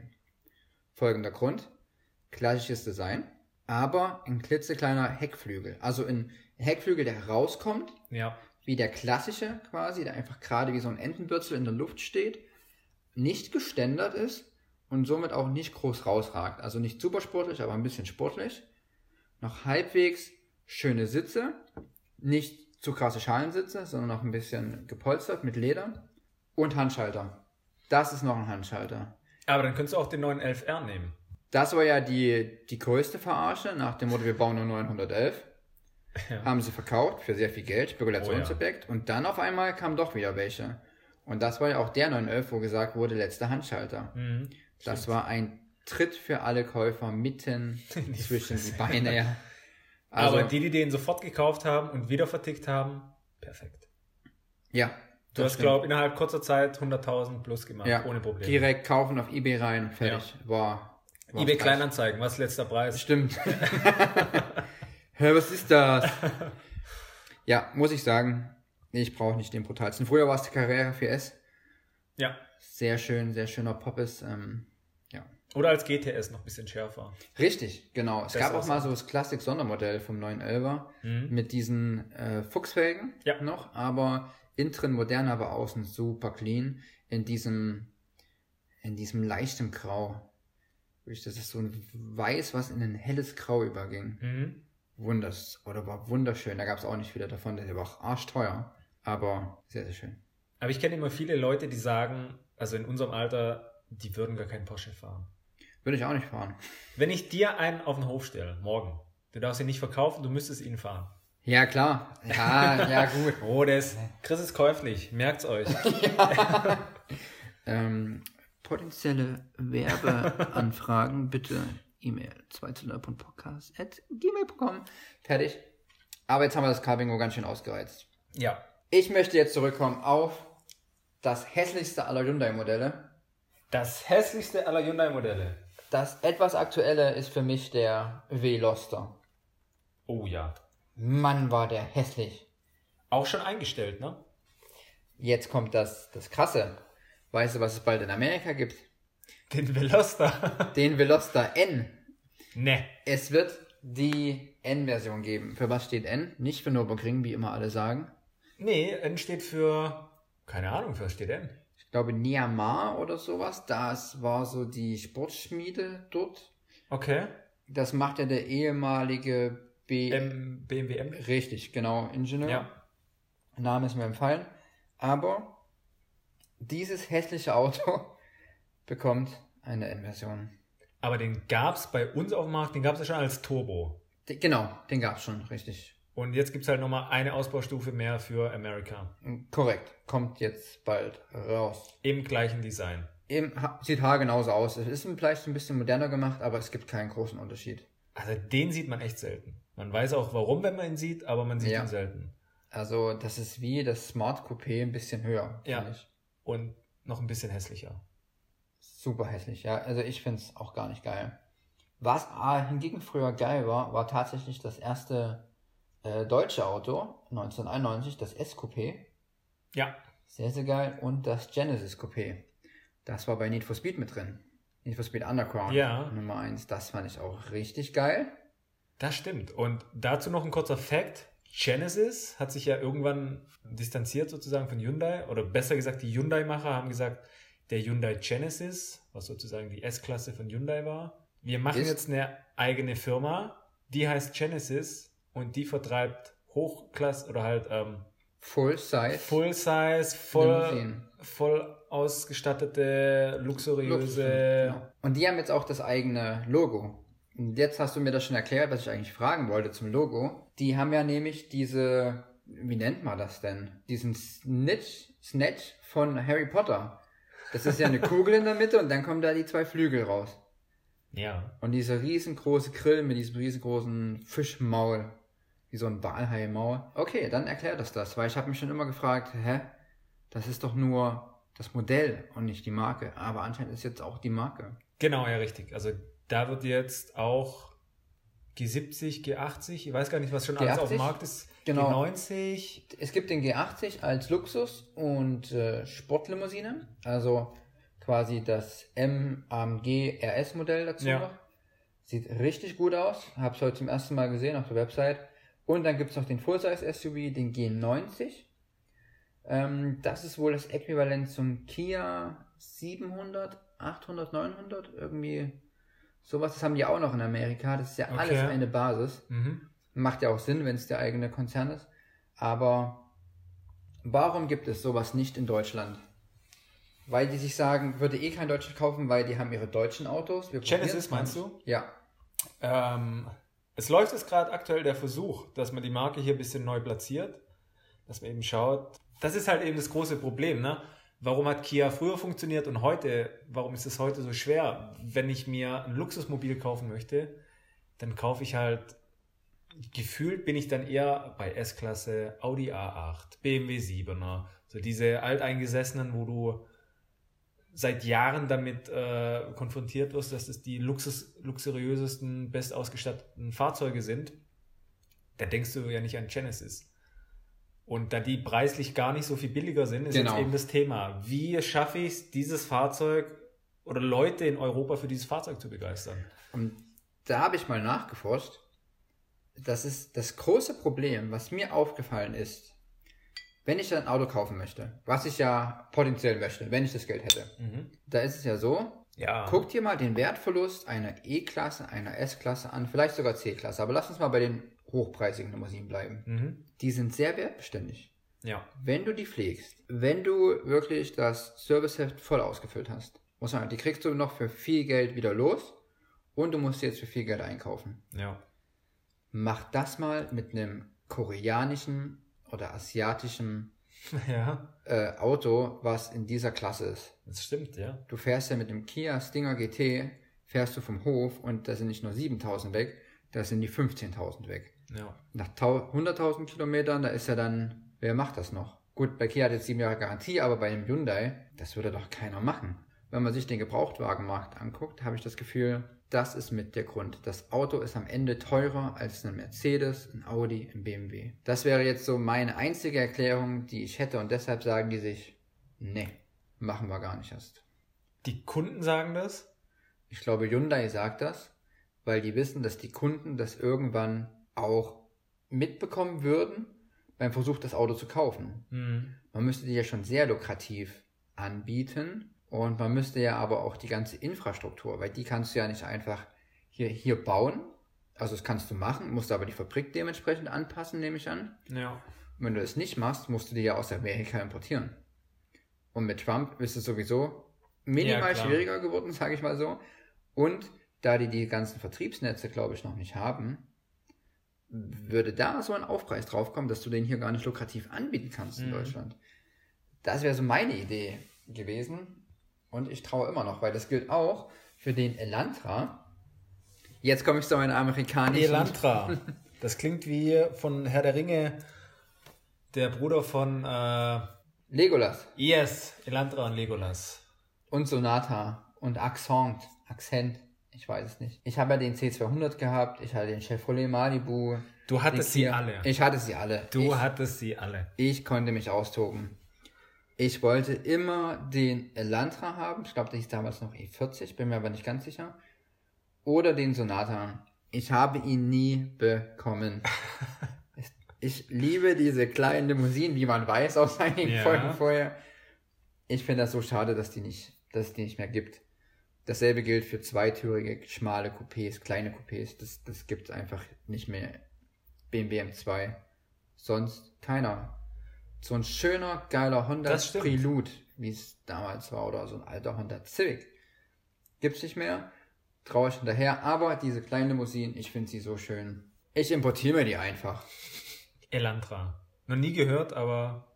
Folgender Grund. Klassisches Design, aber ein klitzekleiner Heckflügel. Also ein Heckflügel, der rauskommt Ja. Wie der klassische quasi, der einfach gerade wie so ein Entenbürzel in der Luft steht, nicht geständert ist und somit auch nicht groß rausragt. Also nicht super sportlich, aber ein bisschen sportlich. Noch halbwegs schöne Sitze, nicht zu krasse Schalensitze, sondern noch ein bisschen gepolstert mit Leder und Handschalter. Das ist noch ein Handschalter. Aber dann könntest du auch den 911R nehmen. Das war ja die, die größte Verarsche, nach dem Motto, wir bauen nur 911. Ja. Haben sie verkauft für sehr viel Geld, Spekulationsobjekt. Und dann auf einmal kamen doch wieder welche. Und das war ja auch der 911, wo gesagt wurde, letzter Handschalter. Mhm. Das war ein Tritt für alle Käufer mitten <laughs> zwischen die Beine. Ja. Also, Aber die, die den sofort gekauft haben und wieder vertickt haben, perfekt. ja. Du hast, glaube ich, innerhalb kurzer Zeit 100.000 plus gemacht, ja, ohne Probleme. Direkt kaufen auf Ebay rein, fertig. War, war eBay. Kleinanzeigen, was letzter Preis? Stimmt. <laughs> <laughs> Hä, was ist das? ja, muss ich sagen, ich brauche nicht den brutalsten. Früher war es die Carrera 4S. Ja. Sehr schön, sehr schöner Poppes. Ähm, ja. Oder als GTS noch ein bisschen schärfer. Richtig, genau. Es Das gab auch ist- mal so das Klassik-Sondermodell vom 911er mit diesen äh, Fuchsfelgen Ja. noch, aber innen drin modern, aber außen super clean. In diesem, in diesem leichten Grau. Das ist so ein Weiß, was in ein helles Grau überging. Mhm. Wunders, oder war wunderschön. Da gab es auch nicht viele davon, der war auch arschteuer. Aber sehr, sehr schön. Aber ich kenne immer viele Leute, die sagen, also in unserem Alter, die würden gar keinen Porsche fahren. Würde ich auch nicht fahren. Wenn ich dir einen auf den Hof stelle, morgen, du darfst ihn nicht verkaufen, du müsstest ihn fahren. Ja, klar. Ja, <laughs> ja, gut. Oh, der ist, Chris ist käuflich, merkt's euch. <laughs> Ähm, potenzielle <laughs> Werbeanfragen bitte E-Mail 2.podcast.gmail.com. Fertig. Aber jetzt haben wir das Carbingo ganz schön ausgereizt. Ja. Ich möchte jetzt zurückkommen auf das hässlichste aller Hyundai-Modelle. Das hässlichste aller Hyundai-Modelle. Das etwas aktuelle ist für mich der Veloster. Oh ja. Mann, war der hässlich. Auch schon eingestellt, ne? Jetzt kommt das, das Krasse. Weißt du, was es bald in Amerika gibt? Den Veloster. Den Veloster N. ne. Es wird die N-Version geben. Für was steht N? Nicht für Nürburgring, wie immer alle sagen. Nee, N steht für, keine Ahnung, für was steht N? ich glaube, Niamar oder sowas. Das war so die Sportschmiede dort. Okay. Das macht ja der ehemalige B. M BMW M. Richtig, genau, Ingenieur. Ja. Name ist mir empfallen. Aber dieses hässliche Auto bekommt eine M-Version. Aber den gab es bei uns auf dem Markt, den gab es ja schon als Turbo. D- Genau, den gab es schon, richtig. Und jetzt gibt es halt nochmal eine Ausbaustufe mehr für America. Korrekt, kommt jetzt bald raus. Im gleichen Design. Ha- sieht haargenauso aus. Es ist vielleicht ein bisschen moderner gemacht, aber es gibt keinen großen Unterschied. Also den sieht man echt selten. Man weiß auch warum, wenn man ihn sieht, aber man sieht Ja. ihn selten. Also, das ist wie das Smart Coupé ein bisschen höher. Ja. finde Ich. Und noch ein bisschen hässlicher. Super hässlich, ja. Also, ich finde es auch gar nicht geil. Was ah, hingegen früher geil war, war tatsächlich das erste äh, deutsche Auto, 1991, das S-Coupé. Ja, Sehr, sehr geil. Und das Genesis Coupé. Das war bei Need for Speed mit drin. Need for Speed Underground. Ja. Nummer 1. Das fand ich auch richtig geil. das stimmt. Und dazu noch ein kurzer Fact. Genesis hat sich ja irgendwann distanziert sozusagen von Hyundai. Oder besser gesagt, die Hyundai-Macher haben gesagt, der Hyundai Genesis, was sozusagen die S-Klasse von Hyundai war, wir machen Ist- jetzt eine eigene Firma, die heißt Genesis und die vertreibt Hochklasse oder halt ähm, Full Size. Full-Size, voll, Limousinen. voll ausgestattete, luxuriöse. Genau. Und die haben jetzt auch das eigene Logo. Und jetzt hast du mir das schon erklärt, was ich eigentlich fragen wollte zum Logo. Die haben ja nämlich diese, wie nennt man das denn? Diesen Snitch, Snatch von Harry Potter. Das ist ja eine Kugel in der Mitte und dann kommen da die zwei Flügel raus. Ja. Und dieser riesengroße Grill mit diesem riesengroßen Fischmaul. Wie so ein Walhai-Maul. Okay, dann erklärt das das, weil ich habe mich schon immer gefragt, hä? Das ist doch nur das Modell und nicht die Marke. Aber anscheinend ist jetzt auch die Marke. Genau, ja, richtig. Also da wird jetzt auch G70, G80, ich weiß gar nicht, was schon alles G80? auf dem Markt ist. Genau. G90. Es gibt den G80 als Luxus- und äh, Sportlimousine. Also quasi das M-AMG RS-Modell dazu Ja. noch. Sieht richtig gut aus. Hab's heute zum ersten Mal gesehen auf der Website. Und dann gibt's noch den Full-Size-SUV, den G90. Ähm, das ist wohl das Äquivalent zum Kia 700, 800, 900. Irgendwie sowas. Haben die auch noch in Amerika. Das ist ja alles Okay. eine Basis. Mhm. Macht ja auch Sinn, wenn es der eigene Konzern ist. Aber warum gibt es sowas nicht in Deutschland? Weil die sich sagen, würde eh kein Deutscher kaufen, weil die haben ihre deutschen Autos. Wir Genesis meinst du? Ja. Ähm, es läuft jetzt gerade aktuell der Versuch, dass man die Marke hier ein bisschen neu platziert, dass man eben schaut. Das ist halt eben das große Problem, ne? Warum hat Kia früher funktioniert und heute, warum ist es heute so schwer? Wenn ich mir ein Luxusmobil kaufen möchte, dann kaufe ich halt, gefühlt bin ich dann eher bei S-Klasse, Audi A8, BMW 7er, so diese alteingesessenen, wo du seit Jahren damit äh, konfrontiert wirst, dass es die Luxus, luxuriösesten, bestausgestatteten Fahrzeuge sind, da denkst du ja nicht an Genesis. Und da die preislich gar nicht so viel billiger sind, ist Genau. jetzt eben das Thema. Wie schaffe ich es, dieses Fahrzeug oder Leute in Europa für dieses Fahrzeug zu begeistern? Und da habe ich mal nachgeforscht. Das ist das große Problem, was mir aufgefallen ist, wenn ich ein Auto kaufen möchte, was ich ja potenziell möchte, wenn ich das Geld hätte. Da ist es ja so, Ja. Guck dir mal den Wertverlust einer E-Klasse, einer S-Klasse an, vielleicht sogar C-Klasse. Aber lass uns mal bei den hochpreisigen Limousinen bleiben. Mhm. Die sind sehr wertbeständig. Ja. Wenn du die pflegst, wenn du wirklich das Serviceheft voll ausgefüllt hast, muss man, die kriegst du noch für viel Geld wieder los und du musst jetzt für viel Geld einkaufen. Ja. Mach das mal mit einem koreanischen oder asiatischen <laughs> Ja. äh, Auto, was in dieser Klasse ist. Das stimmt, ja. Du fährst ja mit dem Kia Stinger GT, fährst du vom Hof und da sind nicht nur 7000 weg, da sind die 15.000 weg. Ja. Nach tau- 100.000 Kilometern, da ist ja dann, wer macht das noch? Gut, bei Kia hat jetzt sieben Jahre Garantie, aber bei dem Hyundai, das würde doch keiner machen. Wenn man sich den Gebrauchtwagenmarkt anguckt, habe ich das Gefühl, das ist mit der Grund. Das Auto ist am Ende teurer als ein Mercedes, ein Audi, ein BMW. Das wäre jetzt so meine einzige Erklärung, die ich hätte und deshalb sagen die sich, nee, machen wir gar nicht erst. Die Kunden sagen das. Ich glaube, Hyundai sagt das, weil die wissen, dass die Kunden das irgendwann auch mitbekommen würden beim Versuch, das Auto zu kaufen. Mhm. Man müsste die ja schon sehr lukrativ anbieten. Und man müsste ja aber auch die ganze Infrastruktur, weil die kannst du ja nicht einfach hier, hier bauen. Also das kannst du machen, musst aber die Fabrik dementsprechend anpassen, nehme ich an. Ja. Und wenn du es nicht machst, musst du die ja aus Amerika importieren. Und mit Trump ist es sowieso minimal Ja, schwieriger geworden, <laughs> sage ich mal so. Und da die die ganzen Vertriebsnetze, glaube ich, noch nicht haben, würde da so ein Aufpreis draufkommen, dass du den hier gar nicht lukrativ anbieten kannst in Mhm. Deutschland. Das wäre so meine Idee gewesen. Und ich traue immer noch, weil das gilt auch für den Elantra. Jetzt komme ich zu meiner amerikanischen. Elantra. <laughs> Das klingt wie von Herr der Ringe, der Bruder von äh, Legolas Yes, Elantra und Legolas. und Sonata und Accent. Accent. Ich weiß es nicht. Ich habe ja den C200 gehabt. Ich hatte den Chevrolet Malibu. Du hattest sie alle. Ich hatte sie alle. Du ich, hattest sie alle. ich konnte mich austoben. Ich wollte immer den Elantra haben. Ich glaube, der hieß damals noch E40. Bin mir aber nicht ganz sicher. Oder den Sonata. Ich habe ihn nie bekommen. <laughs> Ich liebe diese kleinen Limousinen, wie man weiß aus einigen Ja. Folgen vorher. Ich finde das so schade, dass die nicht, dass es die nicht mehr gibt. Dasselbe gilt für zweitürige, schmale Coupés, kleine Coupés. Das, das gibt es einfach nicht mehr. BMW M2. Sonst keiner. So ein schöner, geiler Honda. Prelude, wie es damals war, oder so ein alter Honda Civic. Gibt's nicht mehr. Traue ich hinterher. Aber diese kleinen Limousinen, ich finde sie so schön. Ich importiere mir die einfach. Elantra. Noch nie gehört, aber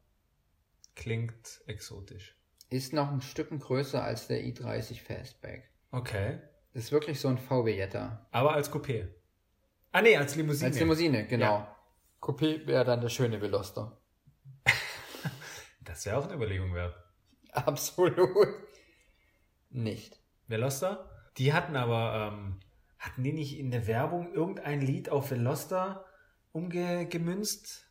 klingt exotisch. Ist noch ein Stück größer als der i30 Fastback. Okay. Das ist wirklich so ein VW Jetta. Aber als Coupé. Ah nee, als Limousine. Als Limousine, genau. Ja. Coupé wäre dann der schöne Veloster. <laughs> Das wäre auch eine Überlegung wert. Absolut. Nicht. Veloster? Die hatten aber, ähm, hatten die nicht in der Werbung irgendein Lied auf Veloster umgemünzt?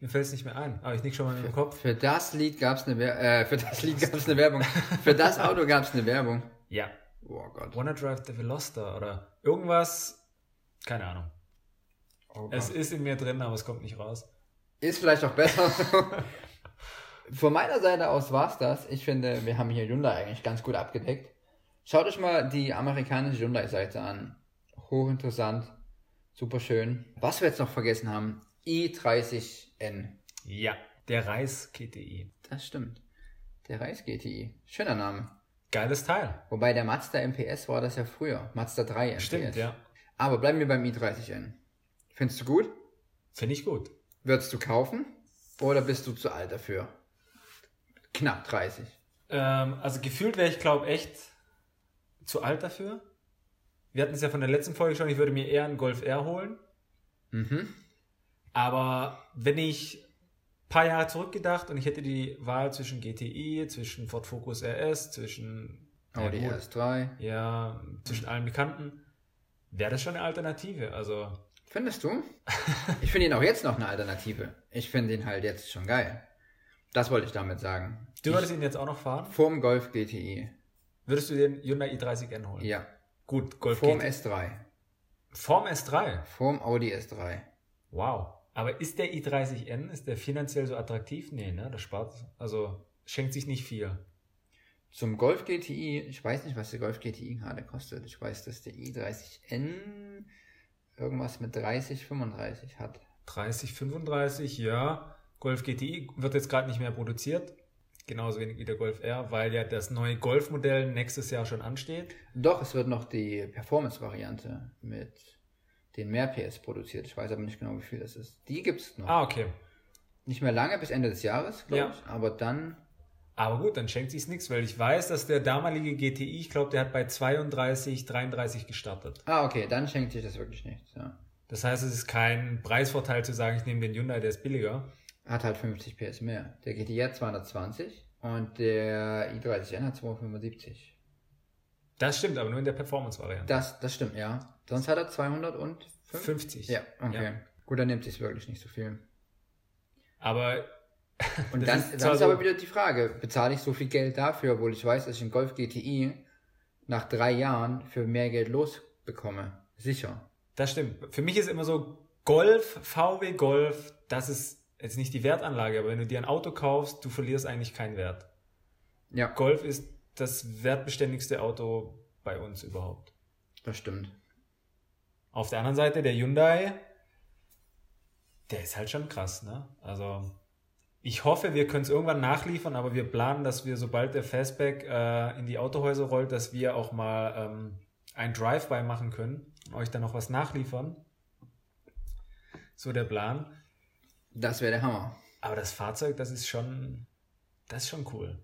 Mir fällt es nicht mehr ein, aber ich nick schon mal in den Kopf. Für das Lied gab es eine, Wer äh, für das Lied gab's eine Werbung. Für das Auto gab es eine Werbung. Ja. Oh Gott. Wanna Drive the Veloster oder irgendwas. Keine Ahnung. Oh Es ist in mir drin, aber es kommt nicht raus. Ist vielleicht auch besser. <laughs> Von meiner Seite aus war's das. Ich finde, wir haben hier Hyundai eigentlich ganz gut abgedeckt. Schaut euch mal die amerikanische Hyundai-Seite an. Hochinteressant. Super schön. Was wir jetzt noch vergessen haben. i30N. Ja. Der Reis GTI. Das stimmt. Der Reis GTI. Schöner Name. Geiles Teil. Wobei der Mazda MPS war das ja früher. Mazda 3 MPS. Stimmt, ja. Aber bleiben wir beim i30N. Findest du gut? Finde ich gut. Würdest du kaufen? Oder bist du zu alt dafür? Knapp 30. Ähm, also gefühlt wäre ich, glaube echt zu alt dafür. Wir hatten es ja von der letzten Folge schon, ich würde mir eher einen Golf R holen. Mhm. Aber wenn ich ein paar Jahre zurückgedacht und ich hätte die Wahl zwischen GTI, zwischen Ford Focus RS, zwischen Audi ja, gut, RS3. ja, zwischen allen Bekannten, wäre das schon eine Alternative. Also Findest du? <laughs> Ich finde ihn auch jetzt noch eine Alternative. Ich finde ihn halt jetzt schon geil. Das wollte ich damit sagen. du würdest ihn jetzt auch noch fahren? Vorm Golf GTI. Würdest du den Hyundai i30N holen? Ja. Gut, Golf Vorm GTI. S3. Vorm S3. Vorm Audi S3. Wow. Aber ist der i30N, ist der finanziell so attraktiv? Nee, ne? Das spart, also schenkt sich nicht viel. Zum Golf GTI, ich weiß nicht, was der Golf GTI gerade kostet. Ich weiß, dass der i30N irgendwas mit 30, 35 hat. 30, 35, ja. Golf GTI wird jetzt gerade nicht mehr produziert. Genauso wenig wie der Golf R, weil ja das neue Golf-Modell nächstes Jahr schon ansteht. Doch, es wird noch die Performance-Variante mit den mehr PS produziert. Ich weiß aber nicht genau, wie viel das ist. Die gibt's noch. Ah, okay. Nicht mehr lange, bis Ende des Jahres, glaube Ja. ich. Aber dann, Aber gut, dann schenkt sich's nichts, weil ich weiß, dass der damalige GTI, ich glaube, der hat bei 32, 33 gestartet. ah, okay, dann schenkt sich das wirklich nichts. Ja. Das heißt, es ist kein Preisvorteil zu sagen, ich nehme den Hyundai, der ist billiger. Hat halt 50 PS mehr. Der GTI hat 220 und der i30N hat 275. Das stimmt, aber nur in der Performance-Variante. Das, das stimmt, ja. Sonst hat er 205? 50. Ja, okay. Ja. Gut, dann nimmt sich wirklich nicht so viel. Aber Und <laughs> dann ist dann ist so- aber wieder die Frage, bezahle ich so viel Geld dafür, obwohl ich weiß, dass ich einen Golf GTI nach drei Jahren für mehr Geld losbekomme? Sicher. Das stimmt. Für mich ist immer so Golf, VW Golf, das ist jetzt nicht die Wertanlage, aber wenn du dir ein Auto kaufst, du verlierst eigentlich keinen Wert. Ja, Golf ist das wertbeständigste Auto bei uns überhaupt. das stimmt. Auf der anderen Seite, der Hyundai, der ist halt schon krass, ne? Also, ich hoffe, wir können es irgendwann nachliefern, aber wir planen, dass wir, sobald der Fastback äh, in die Autohäuser rollt, dass wir auch mal ähm, ein Drive-By machen können und euch dann noch was nachliefern. So der Plan. Das wäre der Hammer. Aber das Fahrzeug, das ist schon, das ist schon cool.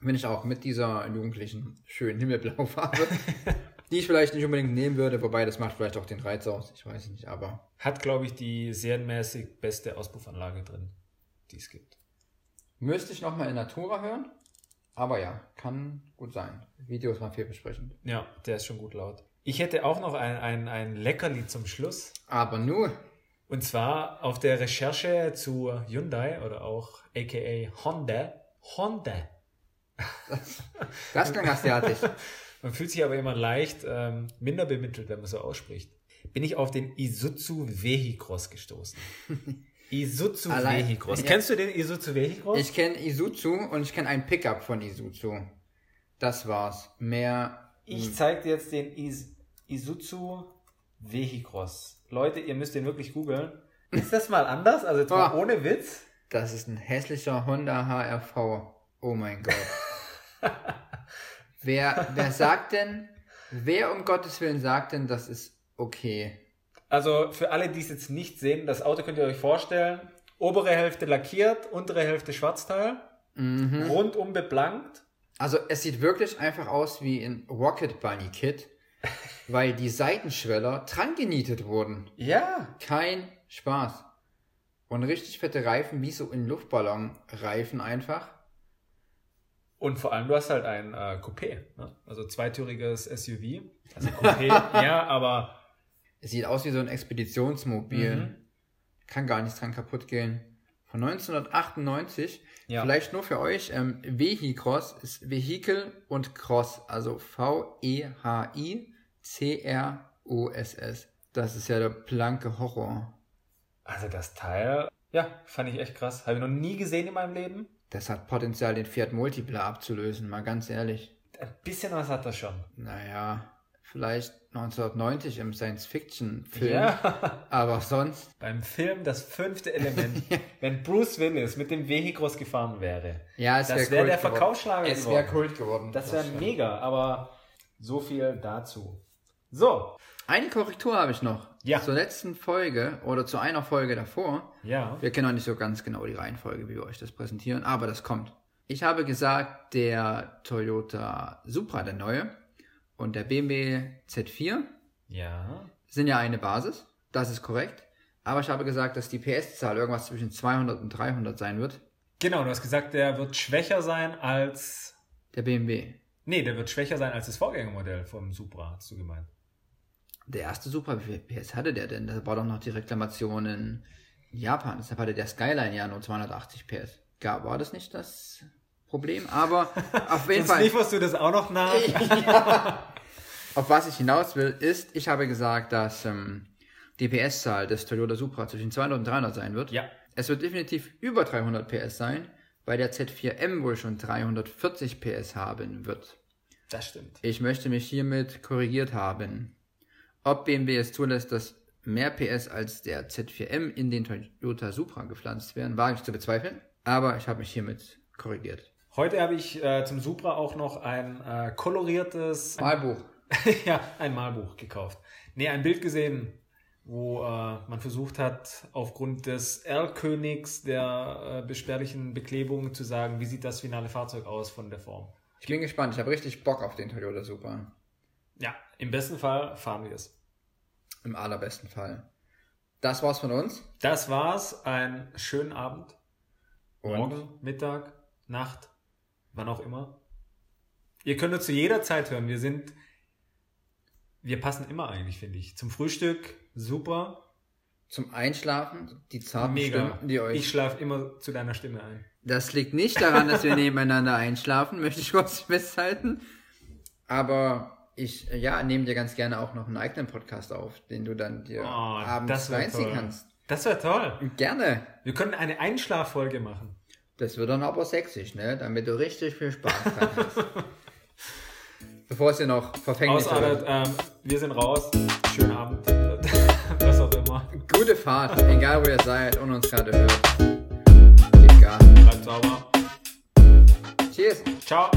Bin ich auch mit dieser jugendlichen, schönen Himmelblaufarbe, <laughs> die ich vielleicht nicht unbedingt nehmen würde, wobei das macht vielleicht auch den Reiz aus. Ich weiß nicht, aber Hat, glaube ich, die serienmäßig beste Auspuffanlage drin, die es gibt. müsste ich nochmal in Natura hören. Aber ja, kann gut sein. Video ist mal vielversprechend. Ja, der ist schon gut laut. Ich hätte auch noch ein, ein, ein Leckerli zum Schluss. Aber nur, Und zwar auf der Recherche zu Hyundai oder auch aka Honda. Honda. das klang asiatisch. <laughs> Man fühlt sich aber immer leicht ähm, minder bemittelt, wenn man so ausspricht. Bin ich auf den Isuzu Vehicross gestoßen. <laughs> Isuzu Allein- Vehicross. Ja. Kennst du den Isuzu Vehicross? Ich kenne Isuzu und ich kenne ein Pickup von Isuzu. Das war's. Mehr. Ich zeige dir jetzt den Is Isuzu Vehicross. Leute, ihr müsst den wirklich googeln. Ist das mal anders? Also jetzt mal Oh. ohne Witz. Das ist ein hässlicher Honda HRV. Oh mein Gott. <laughs> wer, wer sagt denn, wer um Gottes Willen sagt denn, das ist okay? Also für alle, die es jetzt nicht sehen, das Auto könnt ihr euch vorstellen. Obere Hälfte lackiert, untere Hälfte Schwarzteil, rundum beplankt. Also es sieht wirklich einfach aus wie ein Rocket Bunny Kit, <laughs> weil die Seitenschweller dran genietet wurden. Ja. Kein Spaß. Und richtig fette Reifen, wie so in Luftballonreifen einfach. Und vor allem, du hast halt ein äh, Coupé, ne? also zweitüriges SUV. Also <laughs> Coupé, ja, aber Es sieht aus wie so ein Expeditionsmobil. Mhm. Kann gar nichts dran kaputt gehen. Von 1998. Ja. Vielleicht nur für euch. Ähm, Vehicross ist Vehicle und Cross. Also V-E-H-I-C-R-O-S-S. Das ist ja der blanke Horror. also das Teil, ja, fand ich echt krass. Habe ich noch nie gesehen in meinem Leben. Das hat Potenzial, den Fiat Multipla abzulösen. Mal ganz ehrlich. Ein bisschen was hat das schon. Naja, vielleicht 1990 im Science-Fiction-Film. Ja. <laughs> Aber sonst. Beim Film das fünfte Element. <laughs> Wenn Bruce Willis mit dem Vehicross gefahren wäre. Ja, es Das wäre wäre Kult der geworden. Verkaufsschlager Es geworden. wäre Kult geworden. Das wäre mega, aber so viel dazu. So, Eine Korrektur habe ich noch. Ja. Zur letzten Folge oder zu einer Folge davor. ja. Wir kennen auch nicht so ganz genau die Reihenfolge, wie wir euch das präsentieren, aber das kommt. Ich habe gesagt, der Toyota Supra, der neue, und der BMW Z4 Ja. sind ja eine Basis. Das ist korrekt. Aber ich habe gesagt, dass die PS-Zahl irgendwas zwischen 200 und 300 sein wird. Genau, du hast gesagt, der wird schwächer sein als. Der BMW. Nee, der wird schwächer sein als das Vorgängermodell vom Supra, hast du gemeint. Der erste Supra, wie viel PS hatte der denn? Da war doch noch die Reklamation in Japan. Deshalb hatte der Skyline ja nur 280 PS. Gar war das nicht das Problem? Aber <laughs> auf jeden Fall. lieferst du das auch noch nach. <laughs> Auf was ich hinaus will, ist, ich habe gesagt, dass ähm, die PS-Zahl des Toyota Supra zwischen 200 und 300 sein wird. Ja. Es wird definitiv über 300 PS sein, weil der Z4M wohl schon 340 PS haben wird. Das stimmt. Ich möchte mich hiermit korrigiert haben. Ob BMW es zulässt, dass mehr PS als der Z4M in den Toyota Supra gepflanzt werden, wage ich zu bezweifeln. Aber ich habe mich hiermit korrigiert. Heute habe ich äh, zum Supra auch noch ein äh, koloriertes, Malbuch. <laughs> ja, ein Malbuch gekauft. Nee, ein Bild gesehen, wo äh, man versucht hat, aufgrund des R-Königs der äh, beschwerlichen Beklebung zu sagen, wie sieht das finale Fahrzeug aus von der Form. Ich bin gespannt. Ich habe richtig Bock auf den Toyota Supra. Ja, im besten Fall fahren wir es. Im allerbesten Fall. Das war's von uns. Das war's. Einen schönen Abend. Und Morgen, Mittag, Nacht, wann auch immer. Ihr könnt uns zu jeder Zeit hören. Wir sind, wir passen immer eigentlich, finde ich. Zum Frühstück, super, zum Einschlafen, die zarten mega. Stimmen, die euch. Ich schlafe immer zu deiner Stimme ein. Das liegt nicht daran, dass wir <laughs> nebeneinander einschlafen, möchte ich kurz festhalten. Aber ich, äh, ja, nehme dir ganz gerne auch noch einen eigenen Podcast auf, den du dann dir Oh, abends reinziehen kannst. Das wäre toll. Gerne. Wir können eine Einschlaffolge machen. Das wird dann aber sächsisch, ne? Damit du richtig viel Spaß dran hast. <laughs> Bevor es hier noch verfänglich Ausartet, ähm, wir sind raus. Schönen Abend. <laughs> Was auch immer. Gute Fahrt, egal wo ihr seid und uns gerade hört. Gas. Bleibt sauber. Cheers. Ciao.